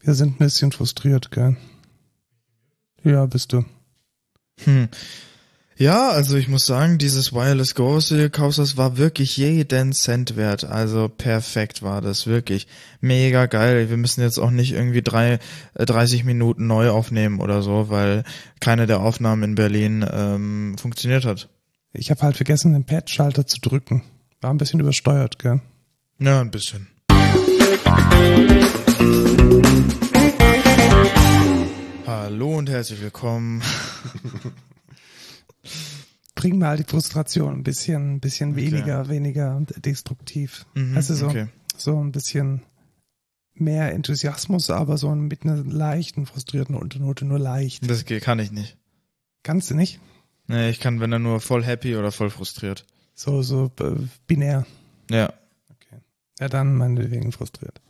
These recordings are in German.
Wir sind ein bisschen frustriert, gell? Ja, bist du. Hm. Ja, also ich muss sagen, dieses Wireless Go, was du dir gekauft hast, war wirklich jeden Cent wert. Also perfekt war das, wirklich. Mega geil. Wir müssen jetzt auch nicht irgendwie drei, äh, 30 Minuten neu aufnehmen oder so, weil keine der Aufnahmen in Berlin ähm, funktioniert hat. Ich habe halt vergessen, den Pad-Schalter zu drücken. War ein bisschen übersteuert, gell? Ja, ein bisschen. Hallo und herzlich willkommen. Bring mal die Frustration ein bisschen, ein bisschen weniger, weniger destruktiv. Mhm, also so, okay. so ein bisschen mehr Enthusiasmus, aber so mit einer leichten, frustrierten Unternote, nur leicht. Das kann ich nicht. Kannst du nicht? Nee, ich kann, wenn er nur voll happy oder voll frustriert. So, so äh, binär. Ja. Okay. Ja, dann meinetwegen frustriert.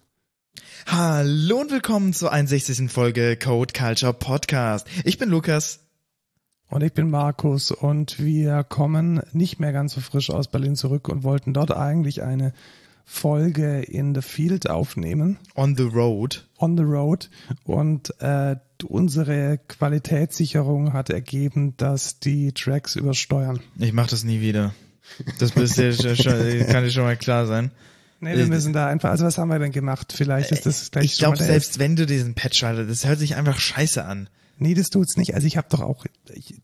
Hallo und willkommen zur 61. Folge Code Culture Podcast. Ich bin Lukas. Und ich bin Markus und wir kommen nicht mehr ganz so frisch aus Berlin zurück und wollten dort eigentlich eine Folge in the Field aufnehmen, On the road. on the road. Und äh, unsere Qualitätssicherung hat ergeben, dass die Tracks übersteuern. Ich mach das nie wieder. Das ja schon- kann dir schon mal klar sein. Nee, wir Ich- müssen da einfach, also was haben wir denn gemacht? Vielleicht ist das gleich Ich mal glaube, selbst wenn du diesen Patch schaltest, das hört sich einfach scheiße an. Nee, das tut's nicht. Also ich habe doch auch,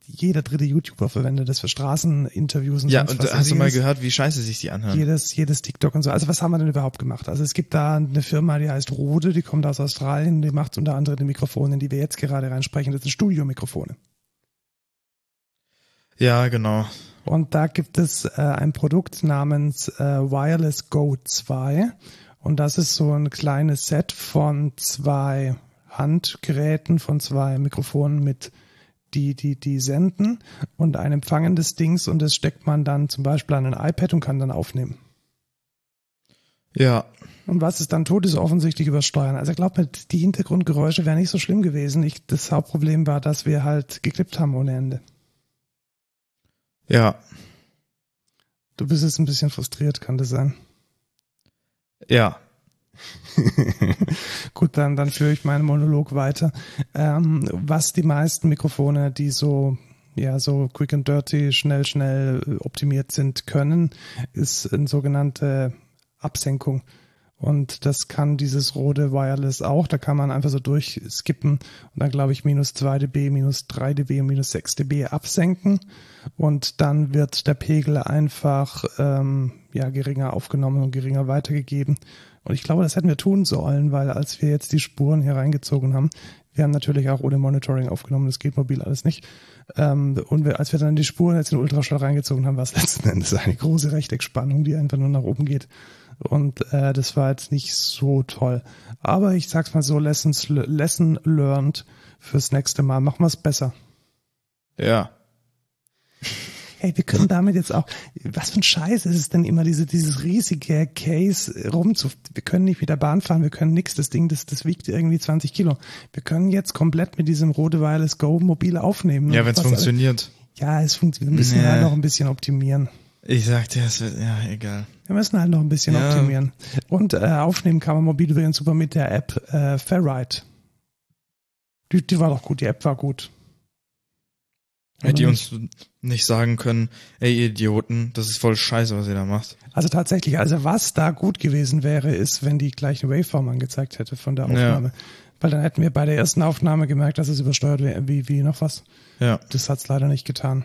jeder dritte YouTuber verwendet das für Straßeninterviews und Ja, sonst und was. hast Also du mal jedes- gehört, wie scheiße sich die anhören? Jedes, jedes TikTok und so. Also was haben wir denn überhaupt gemacht? Also es gibt da eine Firma, die heißt Rode, die kommt aus Australien, die macht unter anderem die Mikrofone, in die wir jetzt gerade reinsprechen. Das sind Studiomikrofone. Ja, genau. Und da gibt es äh, ein Produkt namens äh, Wireless Go 2. Und das ist so ein kleines Set von zwei Handgeräten, von zwei Mikrofonen mit die, die, die senden und ein empfangendes Dings und das steckt man dann zum Beispiel an ein iPad und kann dann aufnehmen. Ja. Und was es dann tut, ist offensichtlich übersteuern. Also ich glaube, die Hintergrundgeräusche wären nicht so schlimm gewesen. Ich, das Hauptproblem war, dass wir halt geklippt haben ohne Ende. Ja. Du bist jetzt ein bisschen frustriert, kann das sein? Ja. Gut, dann, dann führe ich meinen Monolog weiter. Ähm, was die meisten Mikrofone, die so, ja, so quick and dirty, schnell, schnell optimiert sind, können, ist eine sogenannte Absenkung. Und das kann dieses Rode Wireless auch. Da kann man einfach so durchskippen und dann, glaube ich, minus 2 dB, minus 3 dB und minus 6 dB absenken. Und dann wird der Pegel einfach ähm, ja, geringer aufgenommen und geringer weitergegeben. Und ich glaube, das hätten wir tun sollen, weil als wir jetzt die Spuren hier reingezogen haben, wir haben natürlich auch ohne Monitoring aufgenommen, das geht mobil alles nicht. Ähm, und als wir dann die Spuren jetzt in Ultraschall reingezogen haben, war es letzten Endes eine große Rechteckspannung, die einfach nur nach oben geht. Und äh, das war jetzt nicht so toll. Aber ich sag's mal so, Lessons, Lesson learned fürs nächste Mal. Machen wir es besser. Ja. Hey, wir können damit jetzt auch, was für ein Scheiß ist es denn immer, diese, dieses riesige Case rumzu, wir können nicht mit der Bahn fahren, wir können nix, das Ding, das, das wiegt irgendwie 20 Kilo. Wir können jetzt komplett mit diesem Rode Wireless Go mobil aufnehmen. Ja, wenn es funktioniert. Ja, es funktioniert, wir müssen Nee. halt noch ein bisschen optimieren. Ich sag dir, es wird, ja, egal. Wir müssen halt noch ein bisschen Ja. optimieren. Und äh, aufnehmen kann man mobil übrigens super mit der App äh, Ferrite. Die, die war doch gut, die App war gut. Hätte die uns nicht sagen können, ey ihr Idioten, das ist voll scheiße, was ihr da macht. Also tatsächlich, also was da gut gewesen wäre, ist, wenn die gleiche Waveform angezeigt hätte von der Ja. Aufnahme. Weil dann hätten wir bei der ersten Aufnahme gemerkt, dass es übersteuert wäre, wie, wie noch was. Ja. Das hat's leider nicht getan.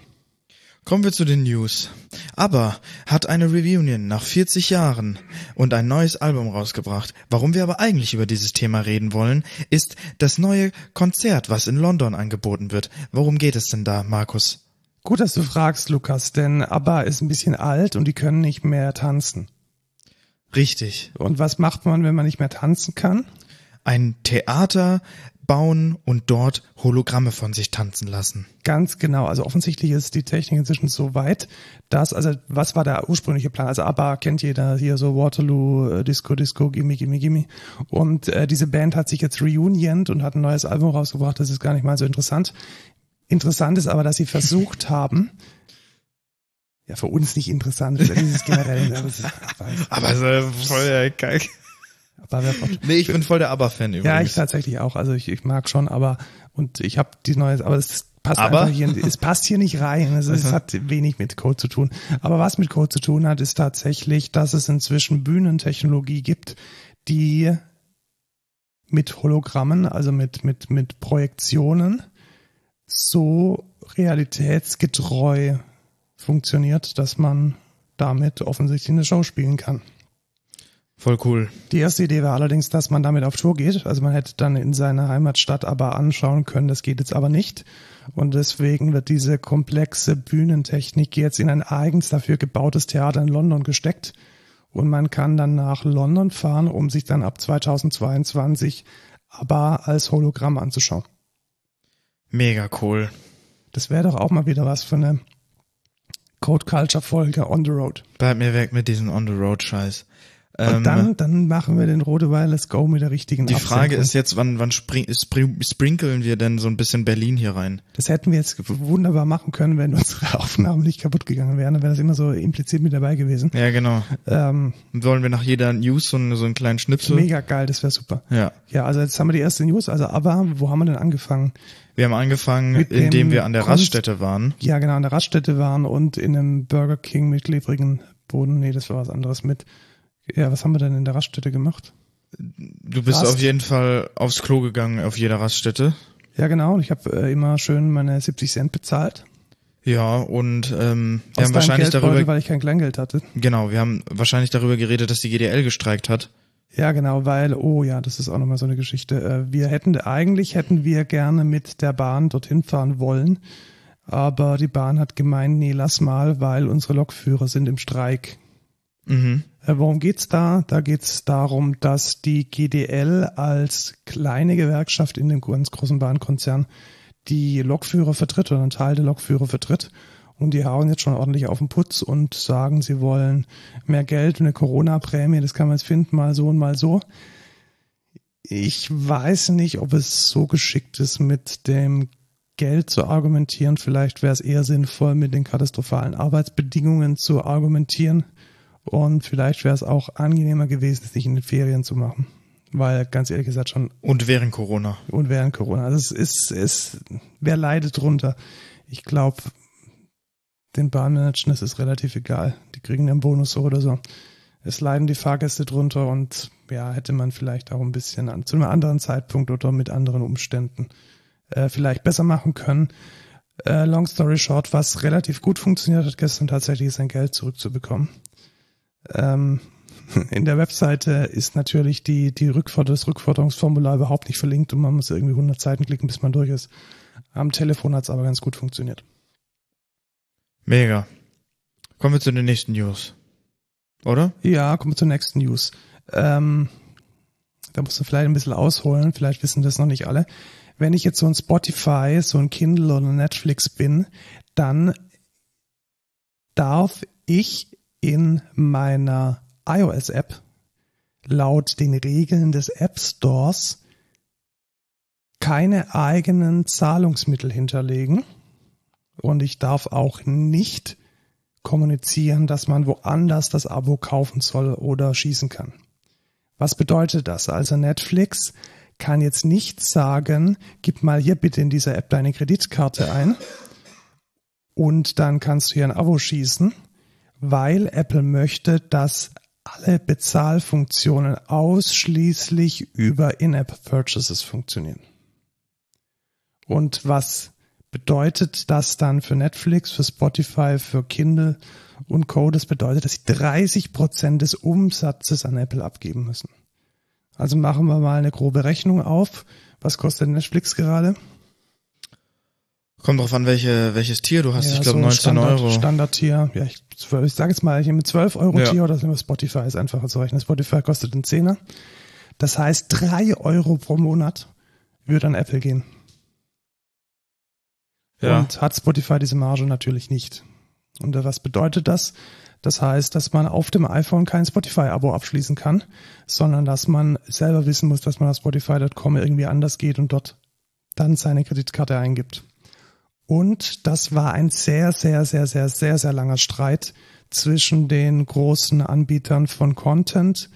Kommen wir zu den News. Aber hat eine Reunion nach 40 Jahren und ein neues Album rausgebracht. Warum wir aber eigentlich über dieses Thema reden wollen, ist das neue Konzert, was in London angeboten wird. Worum geht es denn da, Markus? Gut, dass du fragst, Lukas, denn ABBA ist ein bisschen alt und die können nicht mehr tanzen. Richtig. Und was macht man, wenn man nicht mehr tanzen kann? Ein Theater bauen und dort Hologramme von sich tanzen lassen. Ganz genau. Also offensichtlich ist die Technik inzwischen so weit, dass, also was war der ursprüngliche Plan? Also ABBA kennt jeder hier so Waterloo, äh, Disco, Disco, Gimme, Gimme, Gimme. Und äh, diese Band hat sich jetzt reunioned und hat ein neues Album rausgebracht. Das ist gar nicht mal so interessant. Interessant ist aber, dass sie versucht haben, ja, für uns nicht interessant, für dieses generell. aber es ist- Aber so voll geil. Nee, ich bin voll der ABBA-Fan übrigens. ja, ich tatsächlich auch. Also ich, ich mag schon, aber und ich habe die neue, aber es passt Aber? einfach hier, es passt hier nicht rein. Es, es hat wenig mit Code zu tun. Aber was mit Code zu tun hat, ist tatsächlich, dass es inzwischen Bühnentechnologie gibt, die mit Hologrammen, also mit mit mit Projektionen, so realitätsgetreu funktioniert, dass man damit offensichtlich eine Show spielen kann. Voll cool. Die erste Idee war allerdings, dass man damit auf Tour geht. Also man hätte dann in seiner Heimatstadt aber anschauen können, das geht jetzt aber nicht. Und deswegen wird diese komplexe Bühnentechnik jetzt in ein eigens dafür gebautes Theater in London gesteckt. Und man kann dann nach London fahren, um sich dann ab 2022 aber als Hologramm anzuschauen. Mega cool. Das wäre doch auch mal wieder was für eine Code Culture Folge on the road. Bleib mir weg mit diesem On-the-Road-Scheiß. Ähm, Und dann, dann machen wir den Rode Wireless Go mit der richtigen die Frage Absenkung. ist jetzt, wann, wann spring, sprinkeln wir denn so ein bisschen Berlin hier rein? Das hätten wir jetzt wunderbar machen können, wenn unsere Aufnahmen nicht kaputt gegangen wären. Dann wäre das immer so implizit mit dabei gewesen. Ja, genau. Ähm, Und wollen wir nach jeder News so, einen- so einen kleinen Schnipsel? mega geil, das wäre super. Ja. Ja, also jetzt haben wir die erste News. Also aber, wo haben wir denn angefangen? Wir haben angefangen, Mit indem wir an der Kunst- Raststätte waren. Ja, genau, an der Raststätte waren und in einem Burger King mit klebrigen Boden. Nee, das war was anderes mit. Ja, was haben wir denn in der Raststätte gemacht? Du bist Rast. auf jeden Fall aufs Klo gegangen auf jeder Raststätte. Ja, genau. Und ich habe äh, immer schön meine 70 Cent bezahlt. Ja, und ähm, wir Aus haben wahrscheinlich darüber, weil ich kein Kleingeld hatte. genau, wir haben wahrscheinlich darüber geredet, dass die GDL gestreikt hat. Ja, genau, weil, oh ja, das ist auch nochmal so eine Geschichte. Äh, Wir hätten, eigentlich hätten wir gerne mit der Bahn dorthin fahren wollen, aber die Bahn hat gemeint, nee, lass mal, weil unsere Lokführer sind im Streik. Mhm. Äh, Worum geht's da? Da geht's darum, dass die GDL als kleine Gewerkschaft in dem ganz großen Bahnkonzern die Lokführer vertritt oder einen Teil der Lokführer vertritt. Und die hauen jetzt schon ordentlich auf den Putz und sagen, sie wollen mehr Geld und eine Corona-Prämie. Das kann man jetzt finden, mal so und mal so. Ich weiß nicht, ob es so geschickt ist, mit dem Geld zu argumentieren. Vielleicht wäre es eher sinnvoll, mit den katastrophalen Arbeitsbedingungen zu argumentieren. Und vielleicht wäre es auch angenehmer gewesen, es nicht in den Ferien zu machen. Weil ganz ehrlich gesagt schon Und während Corona. und während Corona. Also es ist, es, wer leidet drunter? Ich glaube, den Bahnmanagern ist es relativ egal. Die kriegen einen Bonus so oder so. Es leiden die Fahrgäste drunter und ja, hätte man vielleicht auch ein bisschen an, zu einem anderen Zeitpunkt oder mit anderen Umständen äh, vielleicht besser machen können. Äh, long story short, was relativ gut funktioniert hat gestern tatsächlich, ist sein Geld zurückzubekommen. Ähm, in der Webseite ist natürlich die, die Rückforder das Rückforderungsformular überhaupt nicht verlinkt und man muss irgendwie 100 Seiten klicken, bis man durch ist. Am Telefon hat es aber ganz gut funktioniert. Mega. Kommen wir zu den nächsten News. Oder? Ja, kommen wir zur nächsten News. Ähm, da musst du vielleicht ein bisschen ausholen, vielleicht wissen das noch nicht alle. Wenn ich jetzt so ein Spotify, so ein Kindle oder Netflix bin, dann darf ich in meiner iOS-App laut den Regeln des App Stores keine eigenen Zahlungsmittel hinterlegen. Und ich darf auch nicht kommunizieren, dass man woanders das Abo kaufen soll oder schießen kann. Was bedeutet das? Also Netflix kann jetzt nicht sagen, gib mal hier bitte in dieser App deine Kreditkarte ein und dann kannst du hier ein Abo schießen, weil Apple möchte, dass alle Bezahlfunktionen ausschließlich über In-App-Purchases funktionieren. Und was bedeutet das dann für Netflix, für Spotify, für Kindle und Co. Das bedeutet, dass sie 30 Prozent des Umsatzes an Apple abgeben müssen. Also machen wir mal eine grobe Rechnung auf. Was kostet Netflix gerade? Kommt drauf an, welche, welches Tier du hast. ich glaube so 19 Standard, Euro. Standard-Tier. Ja, ich, ich sage jetzt mal, ich nehme 12 Euro Ja. Tier oder nehmen wir Spotify, ist einfacher zu rechnen. Spotify kostet einen Zehner. Das heißt, drei Euro pro Monat würde an Apple gehen. Ja. Und hat Spotify diese Marge natürlich nicht. Und was bedeutet das? Das heißt, dass man auf dem iPhone kein Spotify-Abo abschließen kann, sondern dass man selber wissen muss, dass man auf Spotify.com irgendwie anders geht und dort dann seine Kreditkarte eingibt. Und das war ein sehr, sehr, sehr, sehr, sehr, sehr langer Streit zwischen den großen Anbietern von Content,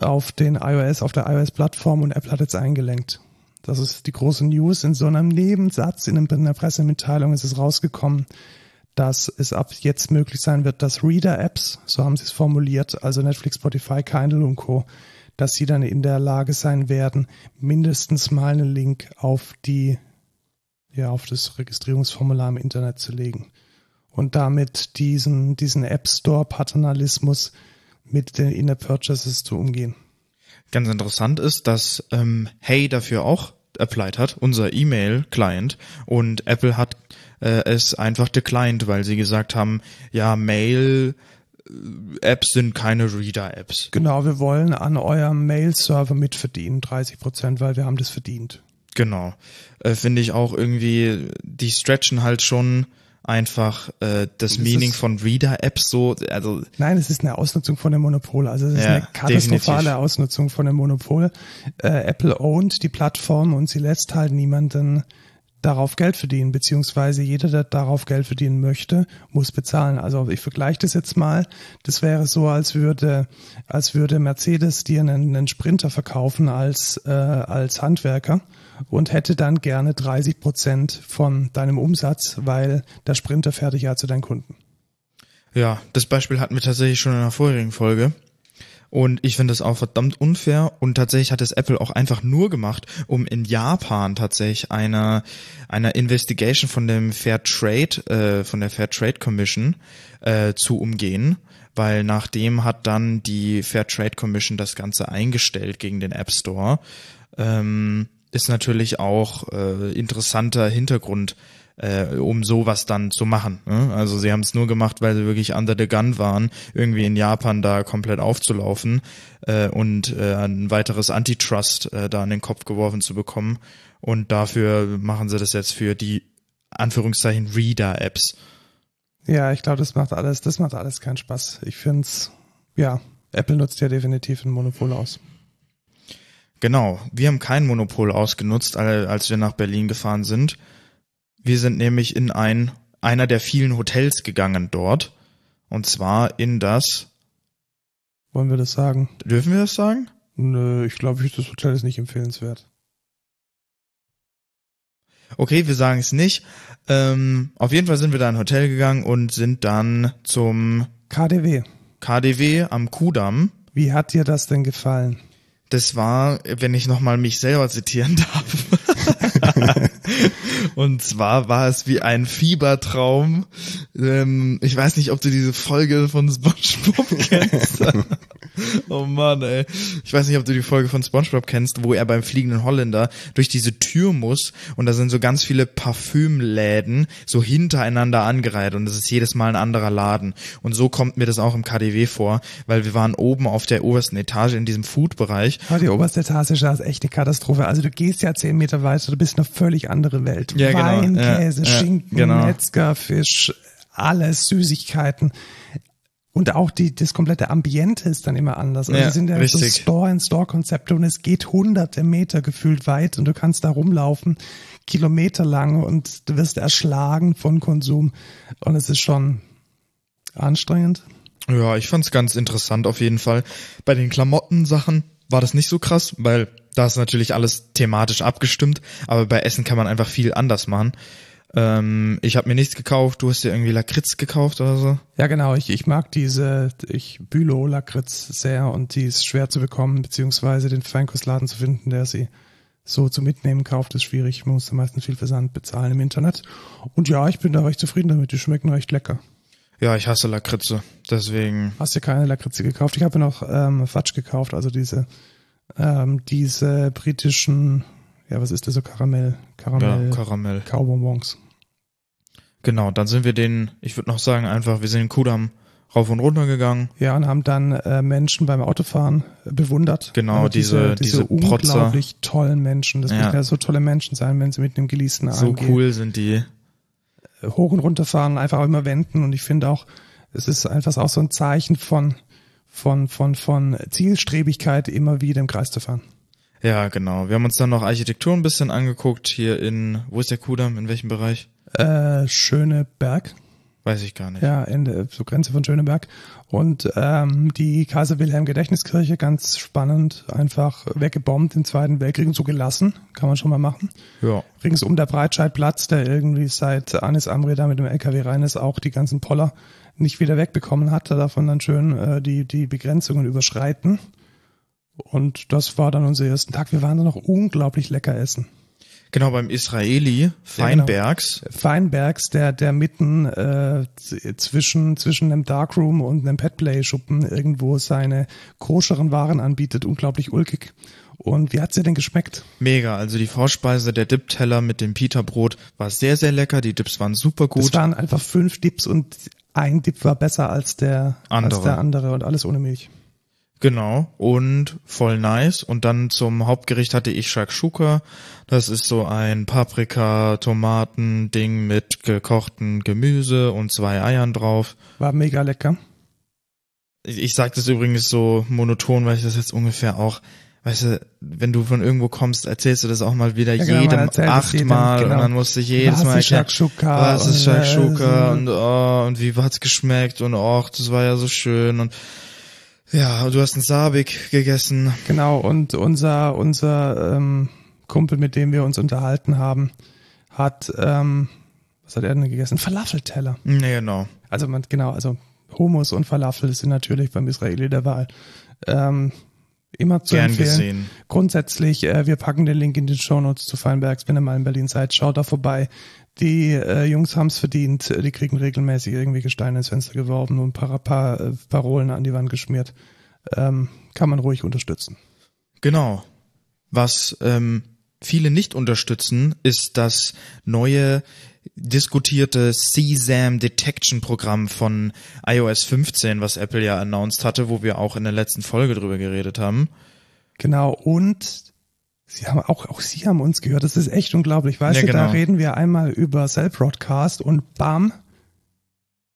auf den iOS, auf der iOS-Plattform und Apple hat jetzt eingelenkt. Das ist die große News. In so einem Nebensatz in einer Pressemitteilung ist es rausgekommen, dass es ab jetzt möglich sein wird, dass Reader-Apps, so haben sie es formuliert, also Netflix, Spotify, Kindle und Co., dass sie dann in der Lage sein werden, mindestens mal einen Link auf die, ja, auf das Registrierungsformular im Internet zu legen. Und damit diesen, diesen App Store Paternalismus mit den Inner Purchases zu umgehen. Ganz interessant ist, dass ähm, Hey dafür auch applied hat, unser E-Mail-Client, und Apple hat äh, es einfach declined, weil sie gesagt haben, ja, Mail Apps sind keine Reader-Apps. Genau, wir wollen an eurem Mail-Server mitverdienen, 30 Prozent, weil wir haben das verdient. Genau. Äh, Finde ich auch irgendwie, die stretchen halt schon einfach äh, das, das Meaning von Reader-Apps so, also Nein, es ist eine Ausnutzung von dem Monopol. Also es ist ja, eine katastrophale definitiv. Ausnutzung von dem Monopol. Äh, Apple ownt die Plattform und sie lässt halt niemanden darauf Geld verdienen, beziehungsweise jeder, der darauf Geld verdienen möchte, muss bezahlen. Also ich vergleiche das jetzt mal. Das wäre so, als würde, als würde Mercedes dir einen, einen Sprinter verkaufen als, äh, als Handwerker und hätte dann gerne 30 Prozent von deinem Umsatz, weil der Sprinter fertig ja zu deinen Kunden. Ja, das Beispiel hatten wir tatsächlich schon in einer vorherigen Folge. Und ich finde das auch verdammt unfair. Und tatsächlich hat es Apple auch einfach nur gemacht, um in Japan tatsächlich eine, eine Investigation von dem Fair Trade, äh, von der Fair Trade Commission äh, zu umgehen. Weil nachdem hat dann die Fair Trade Commission das Ganze eingestellt gegen den App Store. Ähm, ist natürlich auch äh, interessanter Hintergrund äh, um sowas dann zu machen. Ne? Also sie haben es nur gemacht, weil sie wirklich under the gun waren, irgendwie in Japan da komplett aufzulaufen äh, und äh, ein weiteres Antitrust äh, da in den Kopf geworfen zu bekommen. Und dafür machen sie das jetzt für die Anführungszeichen Reader-Apps. Ja, ich glaube, das macht alles, das macht alles keinen Spaß. Ich finde es, ja, Apple nutzt ja definitiv ein Monopol aus. Genau, wir haben kein Monopol ausgenutzt, als wir nach Berlin gefahren sind. Wir sind nämlich in ein, einer der vielen Hotels gegangen dort. Und zwar in das. Wollen wir das sagen? Dürfen wir das sagen? Nö, ich glaube, das Hotel ist nicht empfehlenswert. Okay, wir sagen es nicht. Ähm, auf jeden Fall sind wir da in ein Hotel gegangen und sind dann zum KDW. KDW am Kudamm. Wie hat dir das denn gefallen? Das war, wenn ich nochmal mich selber zitieren darf. und zwar war es wie ein Fiebertraum. Ähm, ich weiß nicht, ob du diese Folge von SpongeBob kennst. oh Mann, ey. Ich weiß nicht, ob du die Folge von SpongeBob kennst, wo er beim fliegenden Holländer durch diese Tür muss und da sind so ganz viele Parfümläden so hintereinander angereiht und es ist jedes Mal ein anderer Laden. Und so kommt mir das auch im KDW vor, weil wir waren oben auf der obersten Etage in diesem Food-Bereich. Oh, die oberste Etage ist echt eine Katastrophe. Also du gehst ja zehn Meter weiter, du bist eine völlig andere Welt. Ja, genau. Wein, genau. Käse, ja, Schinken, genau. Metzger, Fisch, alles, Süßigkeiten. Und auch die, das komplette Ambiente ist dann immer anders. Also ja, sind ja richtig. so Store-in-Store-Konzepte und es geht hunderte Meter gefühlt weit und du kannst da rumlaufen, kilometerlang und du wirst erschlagen von Konsum. Und es ist schon anstrengend. Ja, ich fand's ganz interessant auf jeden Fall. Bei den Klamottensachen war das nicht so krass, weil da ist natürlich alles thematisch abgestimmt, aber bei Essen kann man einfach viel anders machen. Ähm, ich habe mir nichts gekauft, du hast dir irgendwie Lakritz gekauft oder so? Ja, genau. Ich, ich mag diese, ich Bülow Lakritz sehr und die ist schwer zu bekommen, beziehungsweise den Feinkostladen zu finden, der sie so zu mitnehmen kauft, ist schwierig. Man muss meistens viel Versand bezahlen im Internet. Und ja, ich bin da recht zufrieden damit. Die schmecken recht lecker. Ja, ich hasse Lakritze, deswegen. Hast du keine Lakritze gekauft? Ich habe noch ähm, Fatsch gekauft, also diese ähm, diese britischen, ja, was ist das so Karamell, Karamell, ja, Karamell, Kaubonbons. Genau, dann sind wir den, ich würde noch sagen einfach, wir sind in Kudam rauf und runter gegangen. Ja, und haben dann äh, Menschen beim Autofahren äh, bewundert. Genau, also diese, diese, diese unglaublich tollen Menschen. Das ja. müssen ja so tolle Menschen sein, wenn sie mit einem geleasten So angehen. cool sind die. Äh, hoch und runter fahren, einfach auch immer wenden. Und ich finde auch, es ist einfach auch so ein Zeichen von, von, von, von Zielstrebigkeit immer wieder im Kreis zu fahren. Ja, genau. Wir haben uns dann noch Architektur ein bisschen angeguckt hier in, wo ist der Kudamm, in welchem Bereich? Äh, Schöne Berg. Weiß ich gar nicht. Ja, Ende, so Grenze von Schöneberg. Und ähm, die Kaiser Wilhelm Gedächtniskirche, ganz spannend, einfach weggebombt im Zweiten Weltkrieg und so gelassen, kann man schon mal machen. Ja. Ringsum der Breitscheidplatz, der irgendwie seit Anis Amri da mit dem LKW rein ist, auch die ganzen Poller nicht wieder wegbekommen hat, da davon dann schön äh, die, die Begrenzungen überschreiten. Und das war dann unser ersten Tag. Wir waren da noch unglaublich lecker essen. Genau, beim Israeli, Feinbergs. Ja, genau. Feinbergs, der, der mitten äh, zwischen, zwischen einem Darkroom und einem Petplay-Schuppen irgendwo seine koscheren Waren anbietet. Unglaublich ulkig. Und wie hat's dir denn geschmeckt? Mega, also die Vorspeise, der Dip-Teller mit dem Pita-Brot war sehr, sehr lecker. Die Dips waren super gut. Es waren einfach fünf Dips und ein Dip war besser als der andere, als der andere und alles ohne Milch. Genau, und voll nice. Und dann zum Hauptgericht hatte ich Shakshuka. Das ist so ein Paprika-Tomaten-Ding mit gekochten Gemüse und zwei Eiern drauf. War mega lecker. Ich, ich sag das übrigens so monoton, weil ich das jetzt ungefähr auch, weißt du, wenn du von irgendwo kommst, erzählst du das auch mal wieder ja, genau, jedem achtmal genau. und dann musst du jedes was Mal erklären, was ist Shakshuka und, und, oh, und wie hat's geschmeckt und oh, das war ja so schön und ja, du hast einen Sabik gegessen. Genau, und unser, unser ähm, Kumpel, mit dem wir uns unterhalten haben, hat, ähm, was hat er denn gegessen? Falafelteller. Nee, genau. Also man, genau, also Hummus und Falafel sind natürlich beim Israeli der Wahl. Ähm, immer zu Gern empfehlen. Gesehen. Grundsätzlich, äh, wir packen den Link in den Show Notes zu Feinbergs, wenn ihr mal in Berlin seid, schaut da vorbei. Die äh, Jungs haben's verdient, die kriegen regelmäßig irgendwie Gesteine ins Fenster geworfen und ein paar, paar äh, Parolen an die Wand geschmiert. Ähm, kann man ruhig unterstützen. Genau. Was ähm, viele nicht unterstützen, ist das neue diskutierte CSAM Detection Programm von iOS 15, was Apple ja announced hatte, wo wir auch in der letzten Folge drüber geredet haben. Genau, und Sie haben auch, auch Sie haben uns gehört. Das ist echt unglaublich. Weißt ja, du, genau. da reden wir einmal über Cell-Broadcast und bam,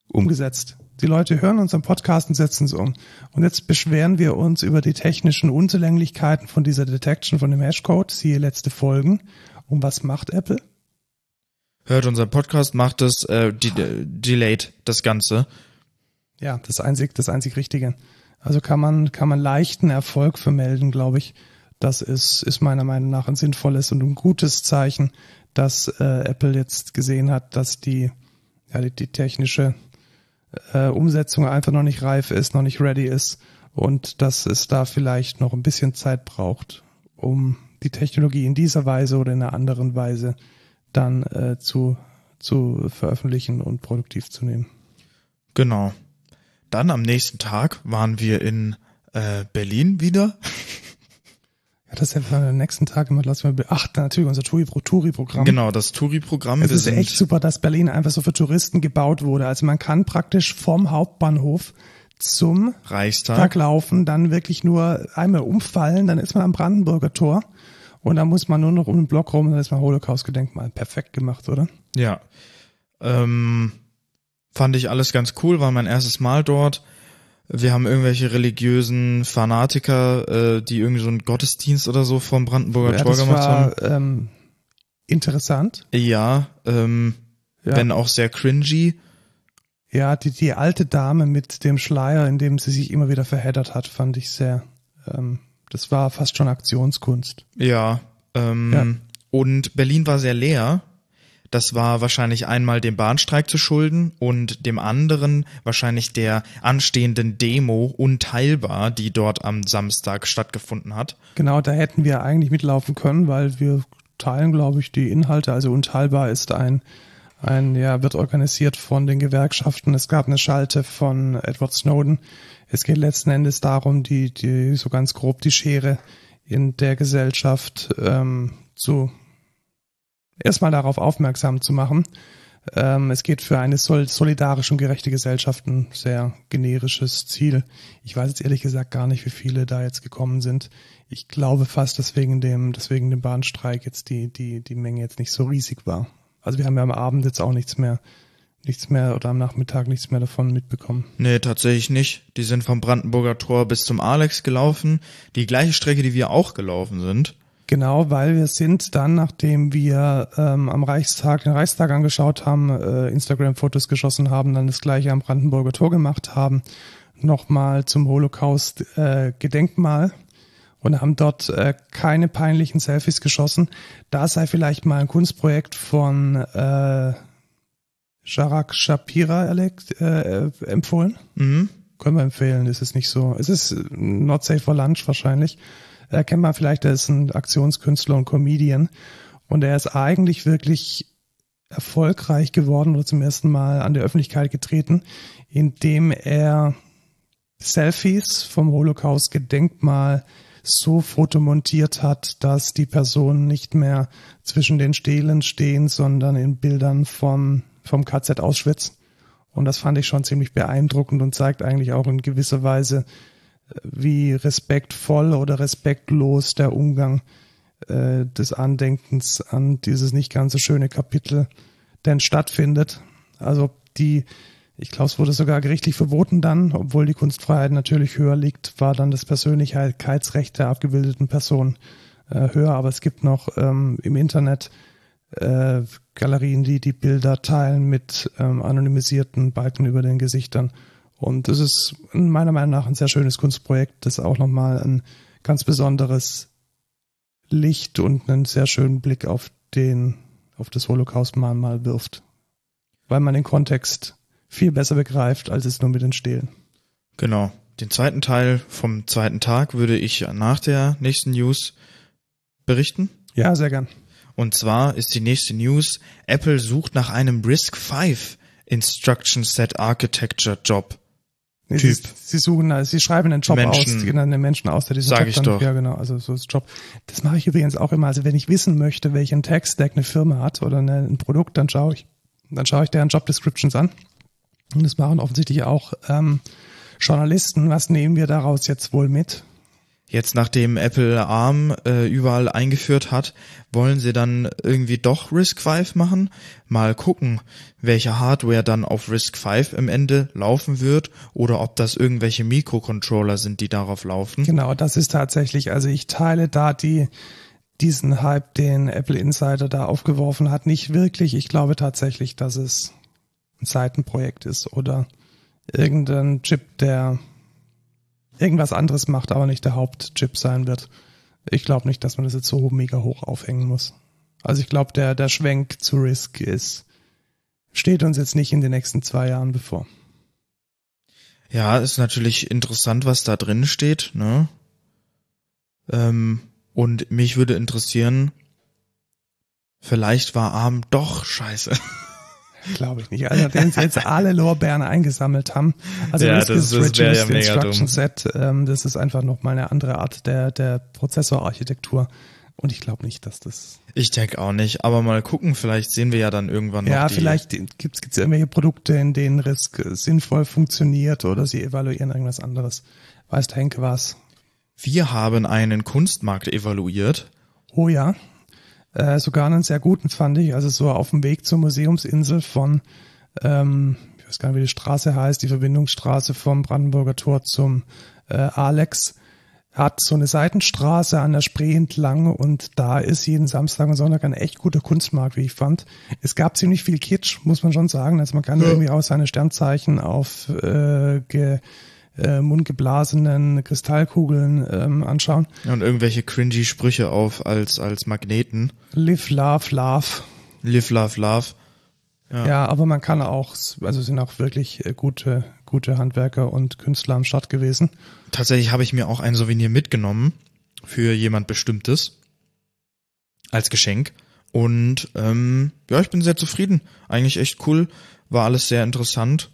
umgesetzt. Die Leute hören unseren Podcast und setzen es um. Und jetzt beschweren wir uns über die technischen Unzulänglichkeiten von dieser Detection von dem Hashcode. Siehe letzte Folgen. Und was macht Apple? Hört unseren Podcast, macht es, äh, de delayed das Ganze. Ja, das einzig, das einzig Richtige. Also kann man, kann man leichten Erfolg vermelden, glaube ich. Das ist, ist meiner Meinung nach ein sinnvolles und ein gutes Zeichen, dass äh, Apple jetzt gesehen hat, dass die, ja, die, die technische äh, Umsetzung einfach noch nicht reif ist, noch nicht ready ist und dass es da vielleicht noch ein bisschen Zeit braucht, um die Technologie in dieser Weise oder in einer anderen Weise dann äh, zu, zu veröffentlichen und produktiv zu nehmen. Genau. Dann am nächsten Tag waren wir in äh, Berlin wieder. Ja, das ist ja am nächsten Tag immer, lassen wir, ach, natürlich unser Touri-Programm. Genau, das Touri-Programm. Es ist echt super, dass Berlin einfach so für Touristen gebaut wurde. Also man kann praktisch vom Hauptbahnhof zum Reichstag Tag laufen, dann wirklich nur einmal umfallen, dann ist man am Brandenburger Tor und dann muss man nur noch um den Block rum, dann ist man Holocaust-Gedenkmal. Perfekt gemacht, oder? Ja. Ähm, fand ich alles ganz cool, war mein erstes Mal dort wir haben irgendwelche religiösen Fanatiker, äh, die irgendwie so einen Gottesdienst oder so vom Brandenburger ja, Tor gemacht war, haben. Ähm, interessant. Ja, ähm, ja, wenn auch sehr cringy. Ja, die, die alte Dame mit dem Schleier, in dem sie sich immer wieder verheddert hat, fand ich sehr, ähm, das war fast schon Aktionskunst. Ja, ähm, ja. und Berlin war sehr leer. Das war wahrscheinlich einmal dem Bahnstreik zu schulden und dem anderen wahrscheinlich der anstehenden Demo unteilbar, die dort am Samstag stattgefunden hat. Genau, da hätten wir eigentlich mitlaufen können, weil wir teilen, glaube ich, die Inhalte. Also unteilbar ist ein, ein, ja, wird organisiert von den Gewerkschaften. Es gab eine Schalte von Edward Snowden. Es geht letzten Endes darum, die, die, so ganz grob die Schere in der Gesellschaft ähm, zu erstmal darauf aufmerksam zu machen. Ähm, es geht für eine solidarische und gerechte Gesellschaft ein sehr generisches Ziel. Ich weiß jetzt ehrlich gesagt gar nicht, wie viele da jetzt gekommen sind. Ich glaube fast, dass wegen dem, dass wegen dem Bahnstreik jetzt die, die, die Menge jetzt nicht so riesig war. Also wir haben ja am Abend jetzt auch nichts mehr, nichts mehr oder am Nachmittag nichts mehr davon mitbekommen. Nee, tatsächlich nicht. Die sind vom Brandenburger Tor bis zum Alex gelaufen. Die gleiche Strecke, die wir auch gelaufen sind. Genau, weil wir sind dann, nachdem wir ähm, am Reichstag, den Reichstag angeschaut haben, äh, Instagram-Fotos geschossen haben, dann das gleiche am Brandenburger Tor gemacht haben, nochmal zum Holocaust-Gedenkmal äh, und haben dort äh, keine peinlichen Selfies geschossen. Da sei vielleicht mal ein Kunstprojekt von äh, Jarak Shapira erlegt, äh, empfohlen. Mhm. Können wir empfehlen, ist es nicht so. Es ist not safe for lunch wahrscheinlich. Erkennt man vielleicht, er ist ein Aktionskünstler und Comedian. Und er ist eigentlich wirklich erfolgreich geworden oder zum ersten Mal an der Öffentlichkeit getreten, indem er Selfies vom Holocaust-Gedenkmal so fotomontiert hat, dass die Personen nicht mehr zwischen den Stelen stehen, sondern in Bildern vom, vom KZ Auschwitz. Und das fand ich schon ziemlich beeindruckend und zeigt eigentlich auch in gewisser Weise, wie respektvoll oder respektlos der Umgang äh, des Andenkens an dieses nicht ganz so schöne Kapitel denn stattfindet. Also die, ich glaube, es wurde sogar gerichtlich verboten dann, obwohl die Kunstfreiheit natürlich höher liegt, war dann das Persönlichkeitsrecht der abgebildeten Person äh, höher. Aber es gibt noch ähm, im Internet äh, Galerien, die die Bilder teilen mit ähm, anonymisierten Balken über den Gesichtern. Und es ist meiner Meinung nach ein sehr schönes Kunstprojekt, das auch nochmal ein ganz besonderes Licht und einen sehr schönen Blick auf den, auf das Holocaust-Mahnmal wirft. Weil man den Kontext viel besser begreift, als es nur mit den Stelen. Genau. Den zweiten Teil vom zweiten Tag würde ich nach der nächsten News berichten. Ja, sehr gern. Und zwar ist die nächste News, Apple sucht nach einem RISC V Instruction Set Architecture Job. Nee, Typ. Sie, sie suchen, also sie schreiben einen Job Menschen. aus, genau, einen Menschen aus, der diesen Sag Job ich dann, doch. ja genau, also so ist Job. Das mache ich übrigens auch immer. Also wenn ich wissen möchte, welchen Tech-Stack eine Firma hat oder eine, ein Produkt, dann schaue ich, dann schaue ich deren Job Descriptions an. Und das machen offensichtlich auch ähm, Journalisten. Was nehmen wir daraus jetzt wohl mit? Jetzt nachdem Apple ARM äh, überall eingeführt hat, wollen sie dann irgendwie doch RISC V machen? Mal gucken, welche Hardware dann auf RISC V im Ende laufen wird oder ob das irgendwelche Mikrocontroller sind, die darauf laufen. Genau, das ist tatsächlich, also ich teile da die, diesen Hype, den Apple Insider da aufgeworfen hat, nicht wirklich. Ich glaube tatsächlich, dass es ein Seitenprojekt ist oder irgendein Chip, der irgendwas anderes macht, aber nicht der Hauptchip sein wird. Ich glaube nicht, dass man das jetzt so mega hoch aufhängen muss. Also ich glaube, der, der Schwenk zu RISC ist, steht uns jetzt nicht in den nächsten zwei Jahren bevor. Ja, ist natürlich interessant, was da drin steht, ne? Ähm, und mich würde interessieren, vielleicht war ARM doch scheiße. Glaube ich nicht. Also nachdem sie jetzt alle Lorbeeren eingesammelt haben. Also Ja, RISC das- ist ja Reduced mega Instruction. Set. Ähm, das ist einfach nochmal eine andere Art der, der Prozessorarchitektur. Und ich glaube nicht, dass das. Ich denke auch nicht, aber mal gucken, vielleicht sehen wir ja dann irgendwann noch ja, die, vielleicht gibt es irgendwelche Produkte, in denen RISC sinnvoll funktioniert oder sie evaluieren irgendwas anderes. Weiß der Henke was? Wir haben einen Kunstmarkt evaluiert. Oh ja. Äh, sogar einen sehr guten fand ich. Also so auf dem Weg zur Museumsinsel von, ähm, ich weiß gar nicht, wie die Straße heißt, die Verbindungsstraße vom Brandenburger Tor zum äh, Alex, hat so eine Seitenstraße an der Spree entlang und da ist jeden Samstag und Sonntag ein echt guter Kunstmarkt, wie ich fand. Es gab ziemlich viel Kitsch, muss man schon sagen. Also man kann irgendwie auch seine Sternzeichen auf äh, ge, äh, mundgeblasenen Kristallkugeln ähm, anschauen. Und irgendwelche cringy Sprüche auf als, als Magneten. Live, love, love. Live, love, love. Ja. Ja, aber man kann auch, also sind auch wirklich äh, gute, gute Handwerker und Künstler am Start gewesen. Tatsächlich habe ich mir auch ein Souvenir mitgenommen für jemand Bestimmtes als Geschenk. Und ähm, ja, ich bin sehr zufrieden. Eigentlich echt cool. War alles sehr interessant.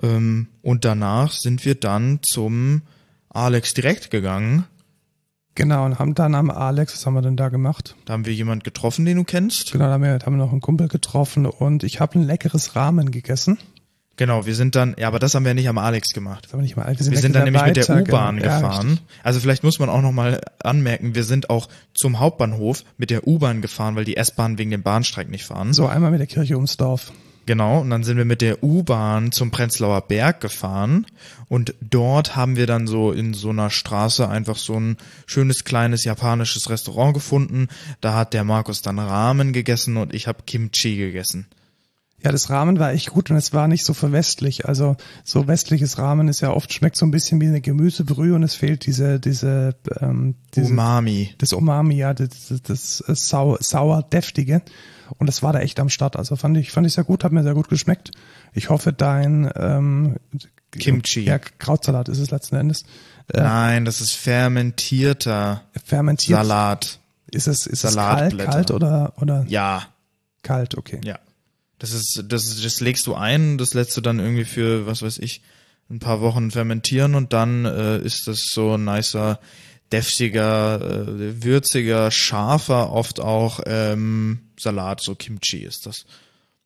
Ähm, und danach sind wir dann zum Alex direkt gegangen. Genau, und haben dann am Alex, was haben wir denn da gemacht? Da haben wir jemand getroffen, den du kennst. Genau, da haben wir, da haben wir noch einen Kumpel getroffen und ich habe ein leckeres Ramen gegessen. Genau, wir sind dann, ja, aber das haben wir nicht am Alex gemacht. Das haben wir nicht mal, wir Wir weg sind dann nämlich mit der U-Bahn. Ja, gefahren. richtig. also vielleicht muss man auch nochmal anmerken, wir sind auch zum Hauptbahnhof mit der U-Bahn gefahren, weil die S-Bahn wegen dem Bahnstreik nicht fahren. So, einmal mit der Kirche ums Dorf. Genau, und dann sind wir mit der U-Bahn zum Prenzlauer Berg gefahren und dort haben wir dann so in so einer Straße einfach so ein schönes kleines japanisches Restaurant gefunden. Da hat der Markus dann Ramen gegessen und ich habe Kimchi gegessen. Ja, das Ramen war echt gut und es war nicht so verwestlich. Also so westliches Ramen ist ja oft schmeckt so ein bisschen wie eine Gemüsebrühe und es fehlt diese diese, ähm, diese Umami. Das Umami, ja, das, das, das sau, sauer deftige und das war da echt am Start. Also fand ich fand ich sehr gut, hat mir sehr gut geschmeckt. Ich hoffe, dein ähm, Kimchi. Ja, Krautsalat ist es letzten Endes. Äh, Nein, das ist fermentierter fermentiert. Salat. Ist es ist es kalt, kalt oder oder Ja, kalt? Okay. ja. Das ist, das, das legst du ein, das lässt du dann irgendwie für, was weiß ich, ein paar Wochen fermentieren und dann äh, ist das so ein nicer, deftiger, äh, würziger, scharfer, oft auch ähm, Salat, so Kimchi ist das.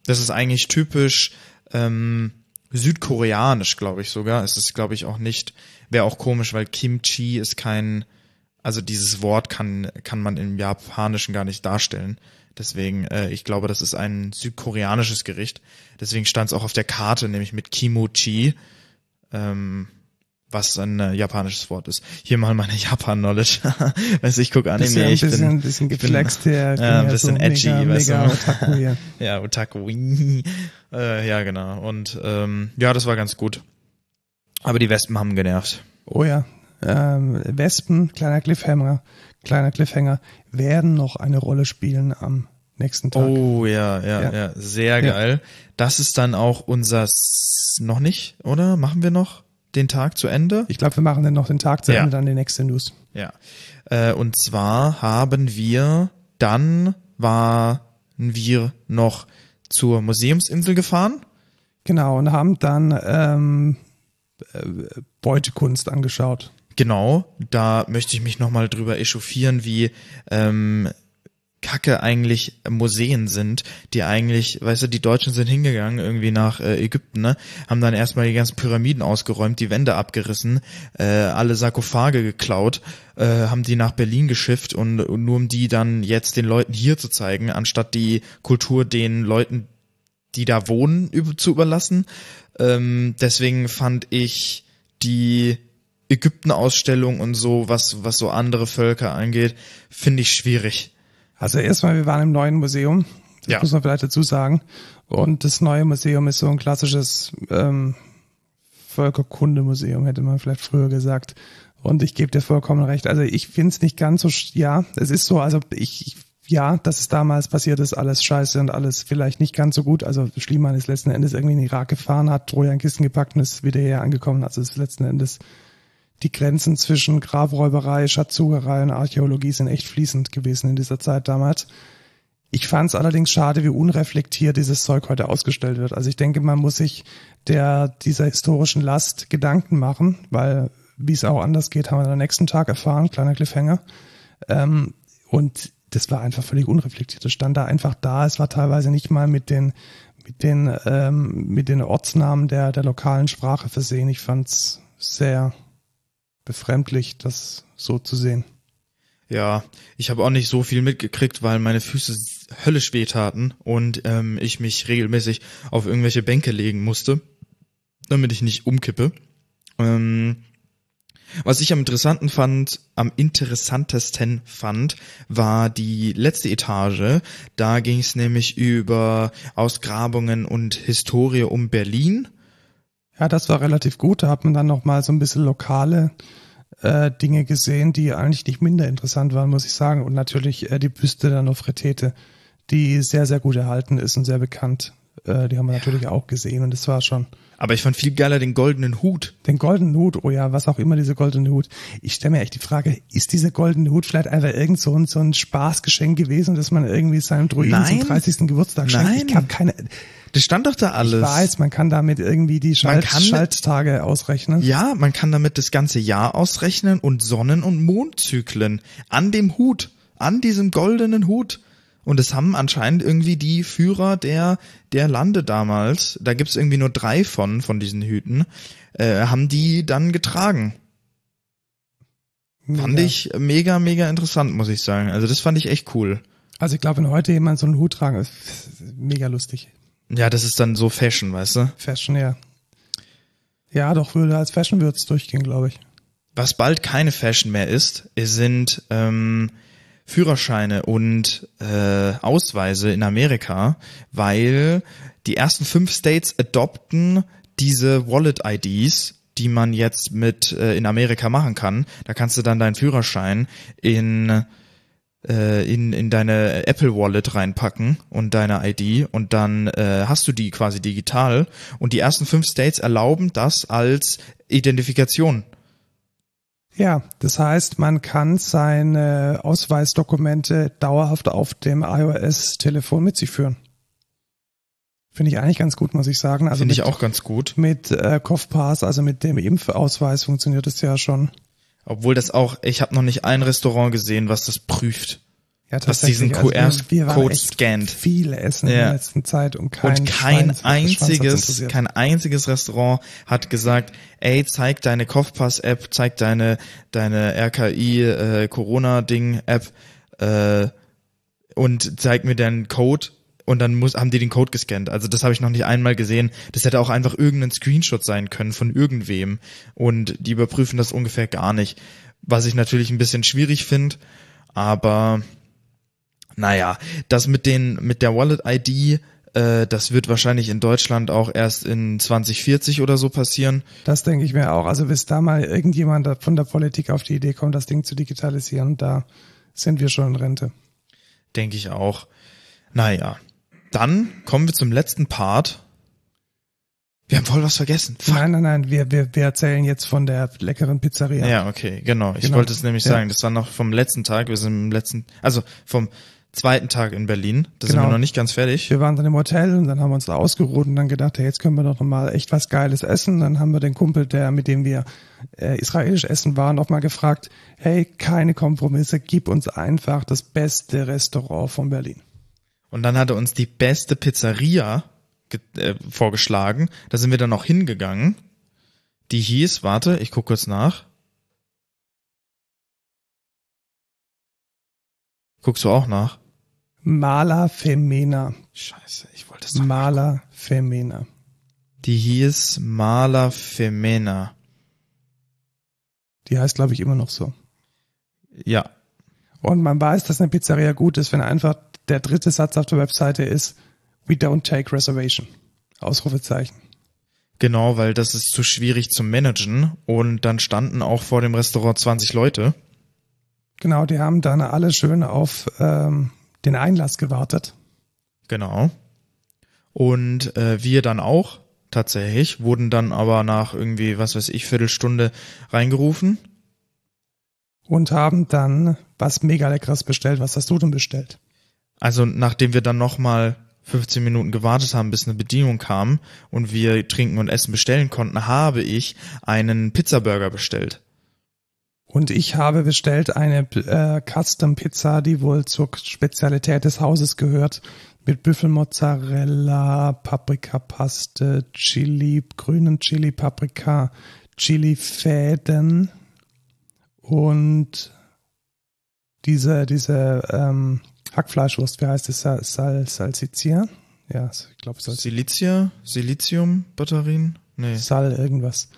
Das ist eigentlich typisch ähm, südkoreanisch, glaube ich sogar. Es ist, glaube ich, auch nicht, wäre auch komisch, weil Kimchi ist kein, also dieses Wort kann, kann man im Japanischen gar nicht darstellen. Deswegen, äh, ich glaube, das ist ein südkoreanisches Gericht. Deswegen stand es auch auf der Karte, nämlich mit Kimochi, ähm, was ein äh, japanisches Wort ist. Hier mal meine Japan-Knowledge. weißt du, ich gucke Anime. Bisschen, ich bin, bisschen, bisschen geflext hier. ja, ein bisschen so edgy, mega, weißt mega du. Otaku hier. ja, Otaku. äh, ja, genau. Und ähm, ja, das war ganz gut. Aber die Wespen haben genervt. Oh ja. Ähm, Wespen, kleiner Cliffhanger, kleiner Cliffhanger, werden noch eine Rolle spielen am nächsten Tag. Oh ja, ja, ja, Ja. sehr Ja. geil. Das ist dann auch unser S noch nicht, oder? Machen wir noch den Tag zu Ende? Ich glaube, wir machen dann noch den Tag zu Ja. Ende, dann die nächste News. Ja. Äh, und zwar haben wir dann waren wir noch zur Museumsinsel gefahren. Genau, und haben dann ähm, äh, Beutekunst angeschaut. Genau, da möchte ich mich nochmal drüber echauffieren, wie ähm, kacke eigentlich Museen sind, die eigentlich, weißt du, die Deutschen sind hingegangen irgendwie nach äh, Ägypten, ne, haben dann erstmal die ganzen Pyramiden ausgeräumt, die Wände abgerissen, äh, alle Sarkophage geklaut, äh, haben die nach Berlin geschifft und, und nur um die dann jetzt den Leuten hier zu zeigen, anstatt die Kultur den Leuten, die da wohnen, zu überlassen. Ähm, deswegen fand ich die Ägypten-Ausstellung und so, was, was so andere Völker angeht, finde ich schwierig. Also erstmal, wir waren im neuen Museum. Das Ja. muss man vielleicht dazu sagen. Und das neue Museum ist so ein klassisches ähm, Völkerkundemuseum, hätte man vielleicht früher gesagt. Und ich gebe dir vollkommen recht. Also ich finde es nicht ganz so, ja, es ist so, also ich, ich ja, dass es damals passiert ist, alles scheiße und alles vielleicht nicht ganz so gut. Also Schliemann ist letzten Endes irgendwie in den Irak gefahren, hat Trojan Kisten gepackt und ist wieder hier angekommen. Also es ist letzten Endes die Grenzen zwischen Grabräuberei, Schatzsucherei und Archäologie sind echt fließend gewesen in dieser Zeit damals. Ich fand es allerdings schade, wie unreflektiert dieses Zeug heute ausgestellt wird. Also ich denke, man muss sich der dieser historischen Last Gedanken machen, weil wie es auch anders geht, haben wir am nächsten Tag erfahren, kleiner Cliffhanger. Ähm, und das war einfach völlig unreflektiert. Das stand da einfach da. Es war teilweise nicht mal mit den mit den ähm, mit den Ortsnamen der der lokalen Sprache versehen. Ich fand's sehr befremdlich, das so zu sehen. Ja, ich habe auch nicht so viel mitgekriegt, weil meine Füße höllisch wehtaten und ähm, ich mich regelmäßig auf irgendwelche Bänke legen musste, damit ich nicht umkippe. Ähm, was ich am interessanten fand, am interessantesten fand, war die letzte Etage. Da ging es nämlich über Ausgrabungen und Historie um Berlin. Ja, das war relativ gut. Da hat man dann noch mal so ein bisschen lokale äh, Dinge gesehen, die eigentlich nicht minder interessant waren, muss ich sagen. Und natürlich äh, die Büste der Nofretete, die sehr, sehr gut erhalten ist und sehr bekannt. Äh, die haben wir natürlich auch gesehen und das war schon Aber ich fand viel geiler den goldenen Hut. den goldenen Hut, oh ja, was auch immer diese goldene Hut. Ich stelle mir echt die Frage, ist dieser goldene Hut vielleicht einfach irgend so ein, so ein Spaßgeschenk gewesen, dass man irgendwie seinem Druiden Nein. zum 30. Geburtstag schenkt? Nein. Ich habe keine, Das stand doch da alles. ich weiß, man kann damit irgendwie die Schalt, kann mit- Schalttage ausrechnen. Ja, man kann damit das ganze Jahr ausrechnen und Sonnen- und Mondzyklen an dem Hut, an diesem goldenen Hut. Und es haben anscheinend irgendwie die Führer der, der Lande damals, da gibt's irgendwie nur drei von, von diesen Hüten, äh, haben die dann getragen. Fand Mega. ich mega, mega interessant, muss ich sagen. Also das fand ich echt cool. Also ich glaube, wenn heute jemand so einen Hut tragen, ist mega lustig. Ja, das ist dann so Fashion, weißt du? Fashion, ja. Ja, doch, würde als Fashion würde es durchgehen, glaube ich. Was bald keine Fashion mehr ist, sind ähm, Führerscheine und äh, Ausweise in Amerika, weil die ersten fünf States adopten diese Wallet-IDs, die man jetzt mit äh, in Amerika machen kann. Da kannst du dann deinen Führerschein in äh, in, in deine Apple Wallet reinpacken und deine ID und dann äh, hast du die quasi digital und die ersten fünf States erlauben das als Identifikation. Ja, das heißt, man kann seine Ausweisdokumente dauerhaft auf dem iOS-Telefon mit sich führen. Finde ich eigentlich ganz gut, muss ich sagen. Also Finde ich mit, auch ganz gut. mit äh, COFPass, also mit dem Impfausweis funktioniert es ja schon. Obwohl das auch, ich habe noch nicht ein Restaurant gesehen, was das prüft. Ja, Was diesen. Also QR-Code scannt. Viele essen in Ja. der letzten Zeit und kein, Und kein Schwein- einziges, kein einziges Restaurant hat gesagt, ey, zeig deine Kopfpass-App, zeig deine, deine RKI äh, Corona-Ding-App äh, und zeig mir deinen Code und dann muss, haben die den Code gescannt. Also das habe ich noch nicht einmal gesehen. Das hätte auch einfach irgendein Screenshot sein können von irgendwem. Und die überprüfen das ungefähr gar nicht. Was ich natürlich ein bisschen schwierig finde, aber naja, das mit den, mit der Wallet-ID, äh, das wird wahrscheinlich in Deutschland auch erst in 2040 oder so passieren. Das denke ich mir auch. Also bis da mal irgendjemand von der Politik auf die Idee kommt, das Ding zu digitalisieren, da sind wir schon in Rente. Denke ich auch. Naja. Dann kommen wir zum letzten Part. Wir haben voll was vergessen. Fuck. Nein, nein, nein, wir, wir, wir erzählen jetzt von der leckeren Pizzeria. Ja, okay, genau. Ich Genau. wollte es nämlich Ja. sagen. Das war noch vom letzten Tag. Wir sind im letzten, also vom zweiten Tag in Berlin. Da sind Genau. wir noch nicht ganz fertig. Wir waren dann im Hotel und dann haben wir uns da ausgeruht und dann gedacht, hey, jetzt können wir doch noch mal echt was Geiles essen. Dann haben wir den Kumpel, der mit dem wir äh, israelisch essen waren, noch mal gefragt, hey, keine Kompromisse, gib uns einfach das beste Restaurant von Berlin. Und dann hat er uns die beste Pizzeria äh, vorgeschlagen. Da sind wir dann auch hingegangen. Die hieß, warte, ich guck kurz nach. Guckst du auch nach? Mala Femena. Scheiße, ich wollte es doch. Mala Femena. Die hieß Mala Femena. Die heißt, glaube ich, immer noch so. Ja, Und man weiß, dass eine Pizzeria gut ist, wenn einfach der dritte Satz auf der Webseite ist, we don't take reservation. Ausrufezeichen. genau, weil das ist zu schwierig zu managen. Und dann standen auch vor dem Restaurant 20 Leute. Genau, die haben dann alle schön auf ähm, den Einlass gewartet. Genau. Und äh, wir dann auch tatsächlich, wurden dann aber nach irgendwie, was weiß ich, Viertelstunde reingerufen. Und haben dann was mega leckeres bestellt. Was hast du denn bestellt? Also nachdem wir dann nochmal 15 Minuten gewartet haben, bis eine Bedienung kam und wir trinken und essen bestellen konnten, habe ich einen Pizzaburger bestellt. Und ich habe bestellt eine äh, Custom Pizza, die wohl zur Spezialität des Hauses gehört, mit Büffelmozzarella, Paprikapaste, Chili, grünen Chili, Paprika, Chili-Fäden und diese, diese ähm, Hackfleischwurst, wie heißt es? Sal, Sal, Salsiccia? Ja, ich glaube Sal, Silicia? Silizium-Batterien? Nee. Sal irgendwas.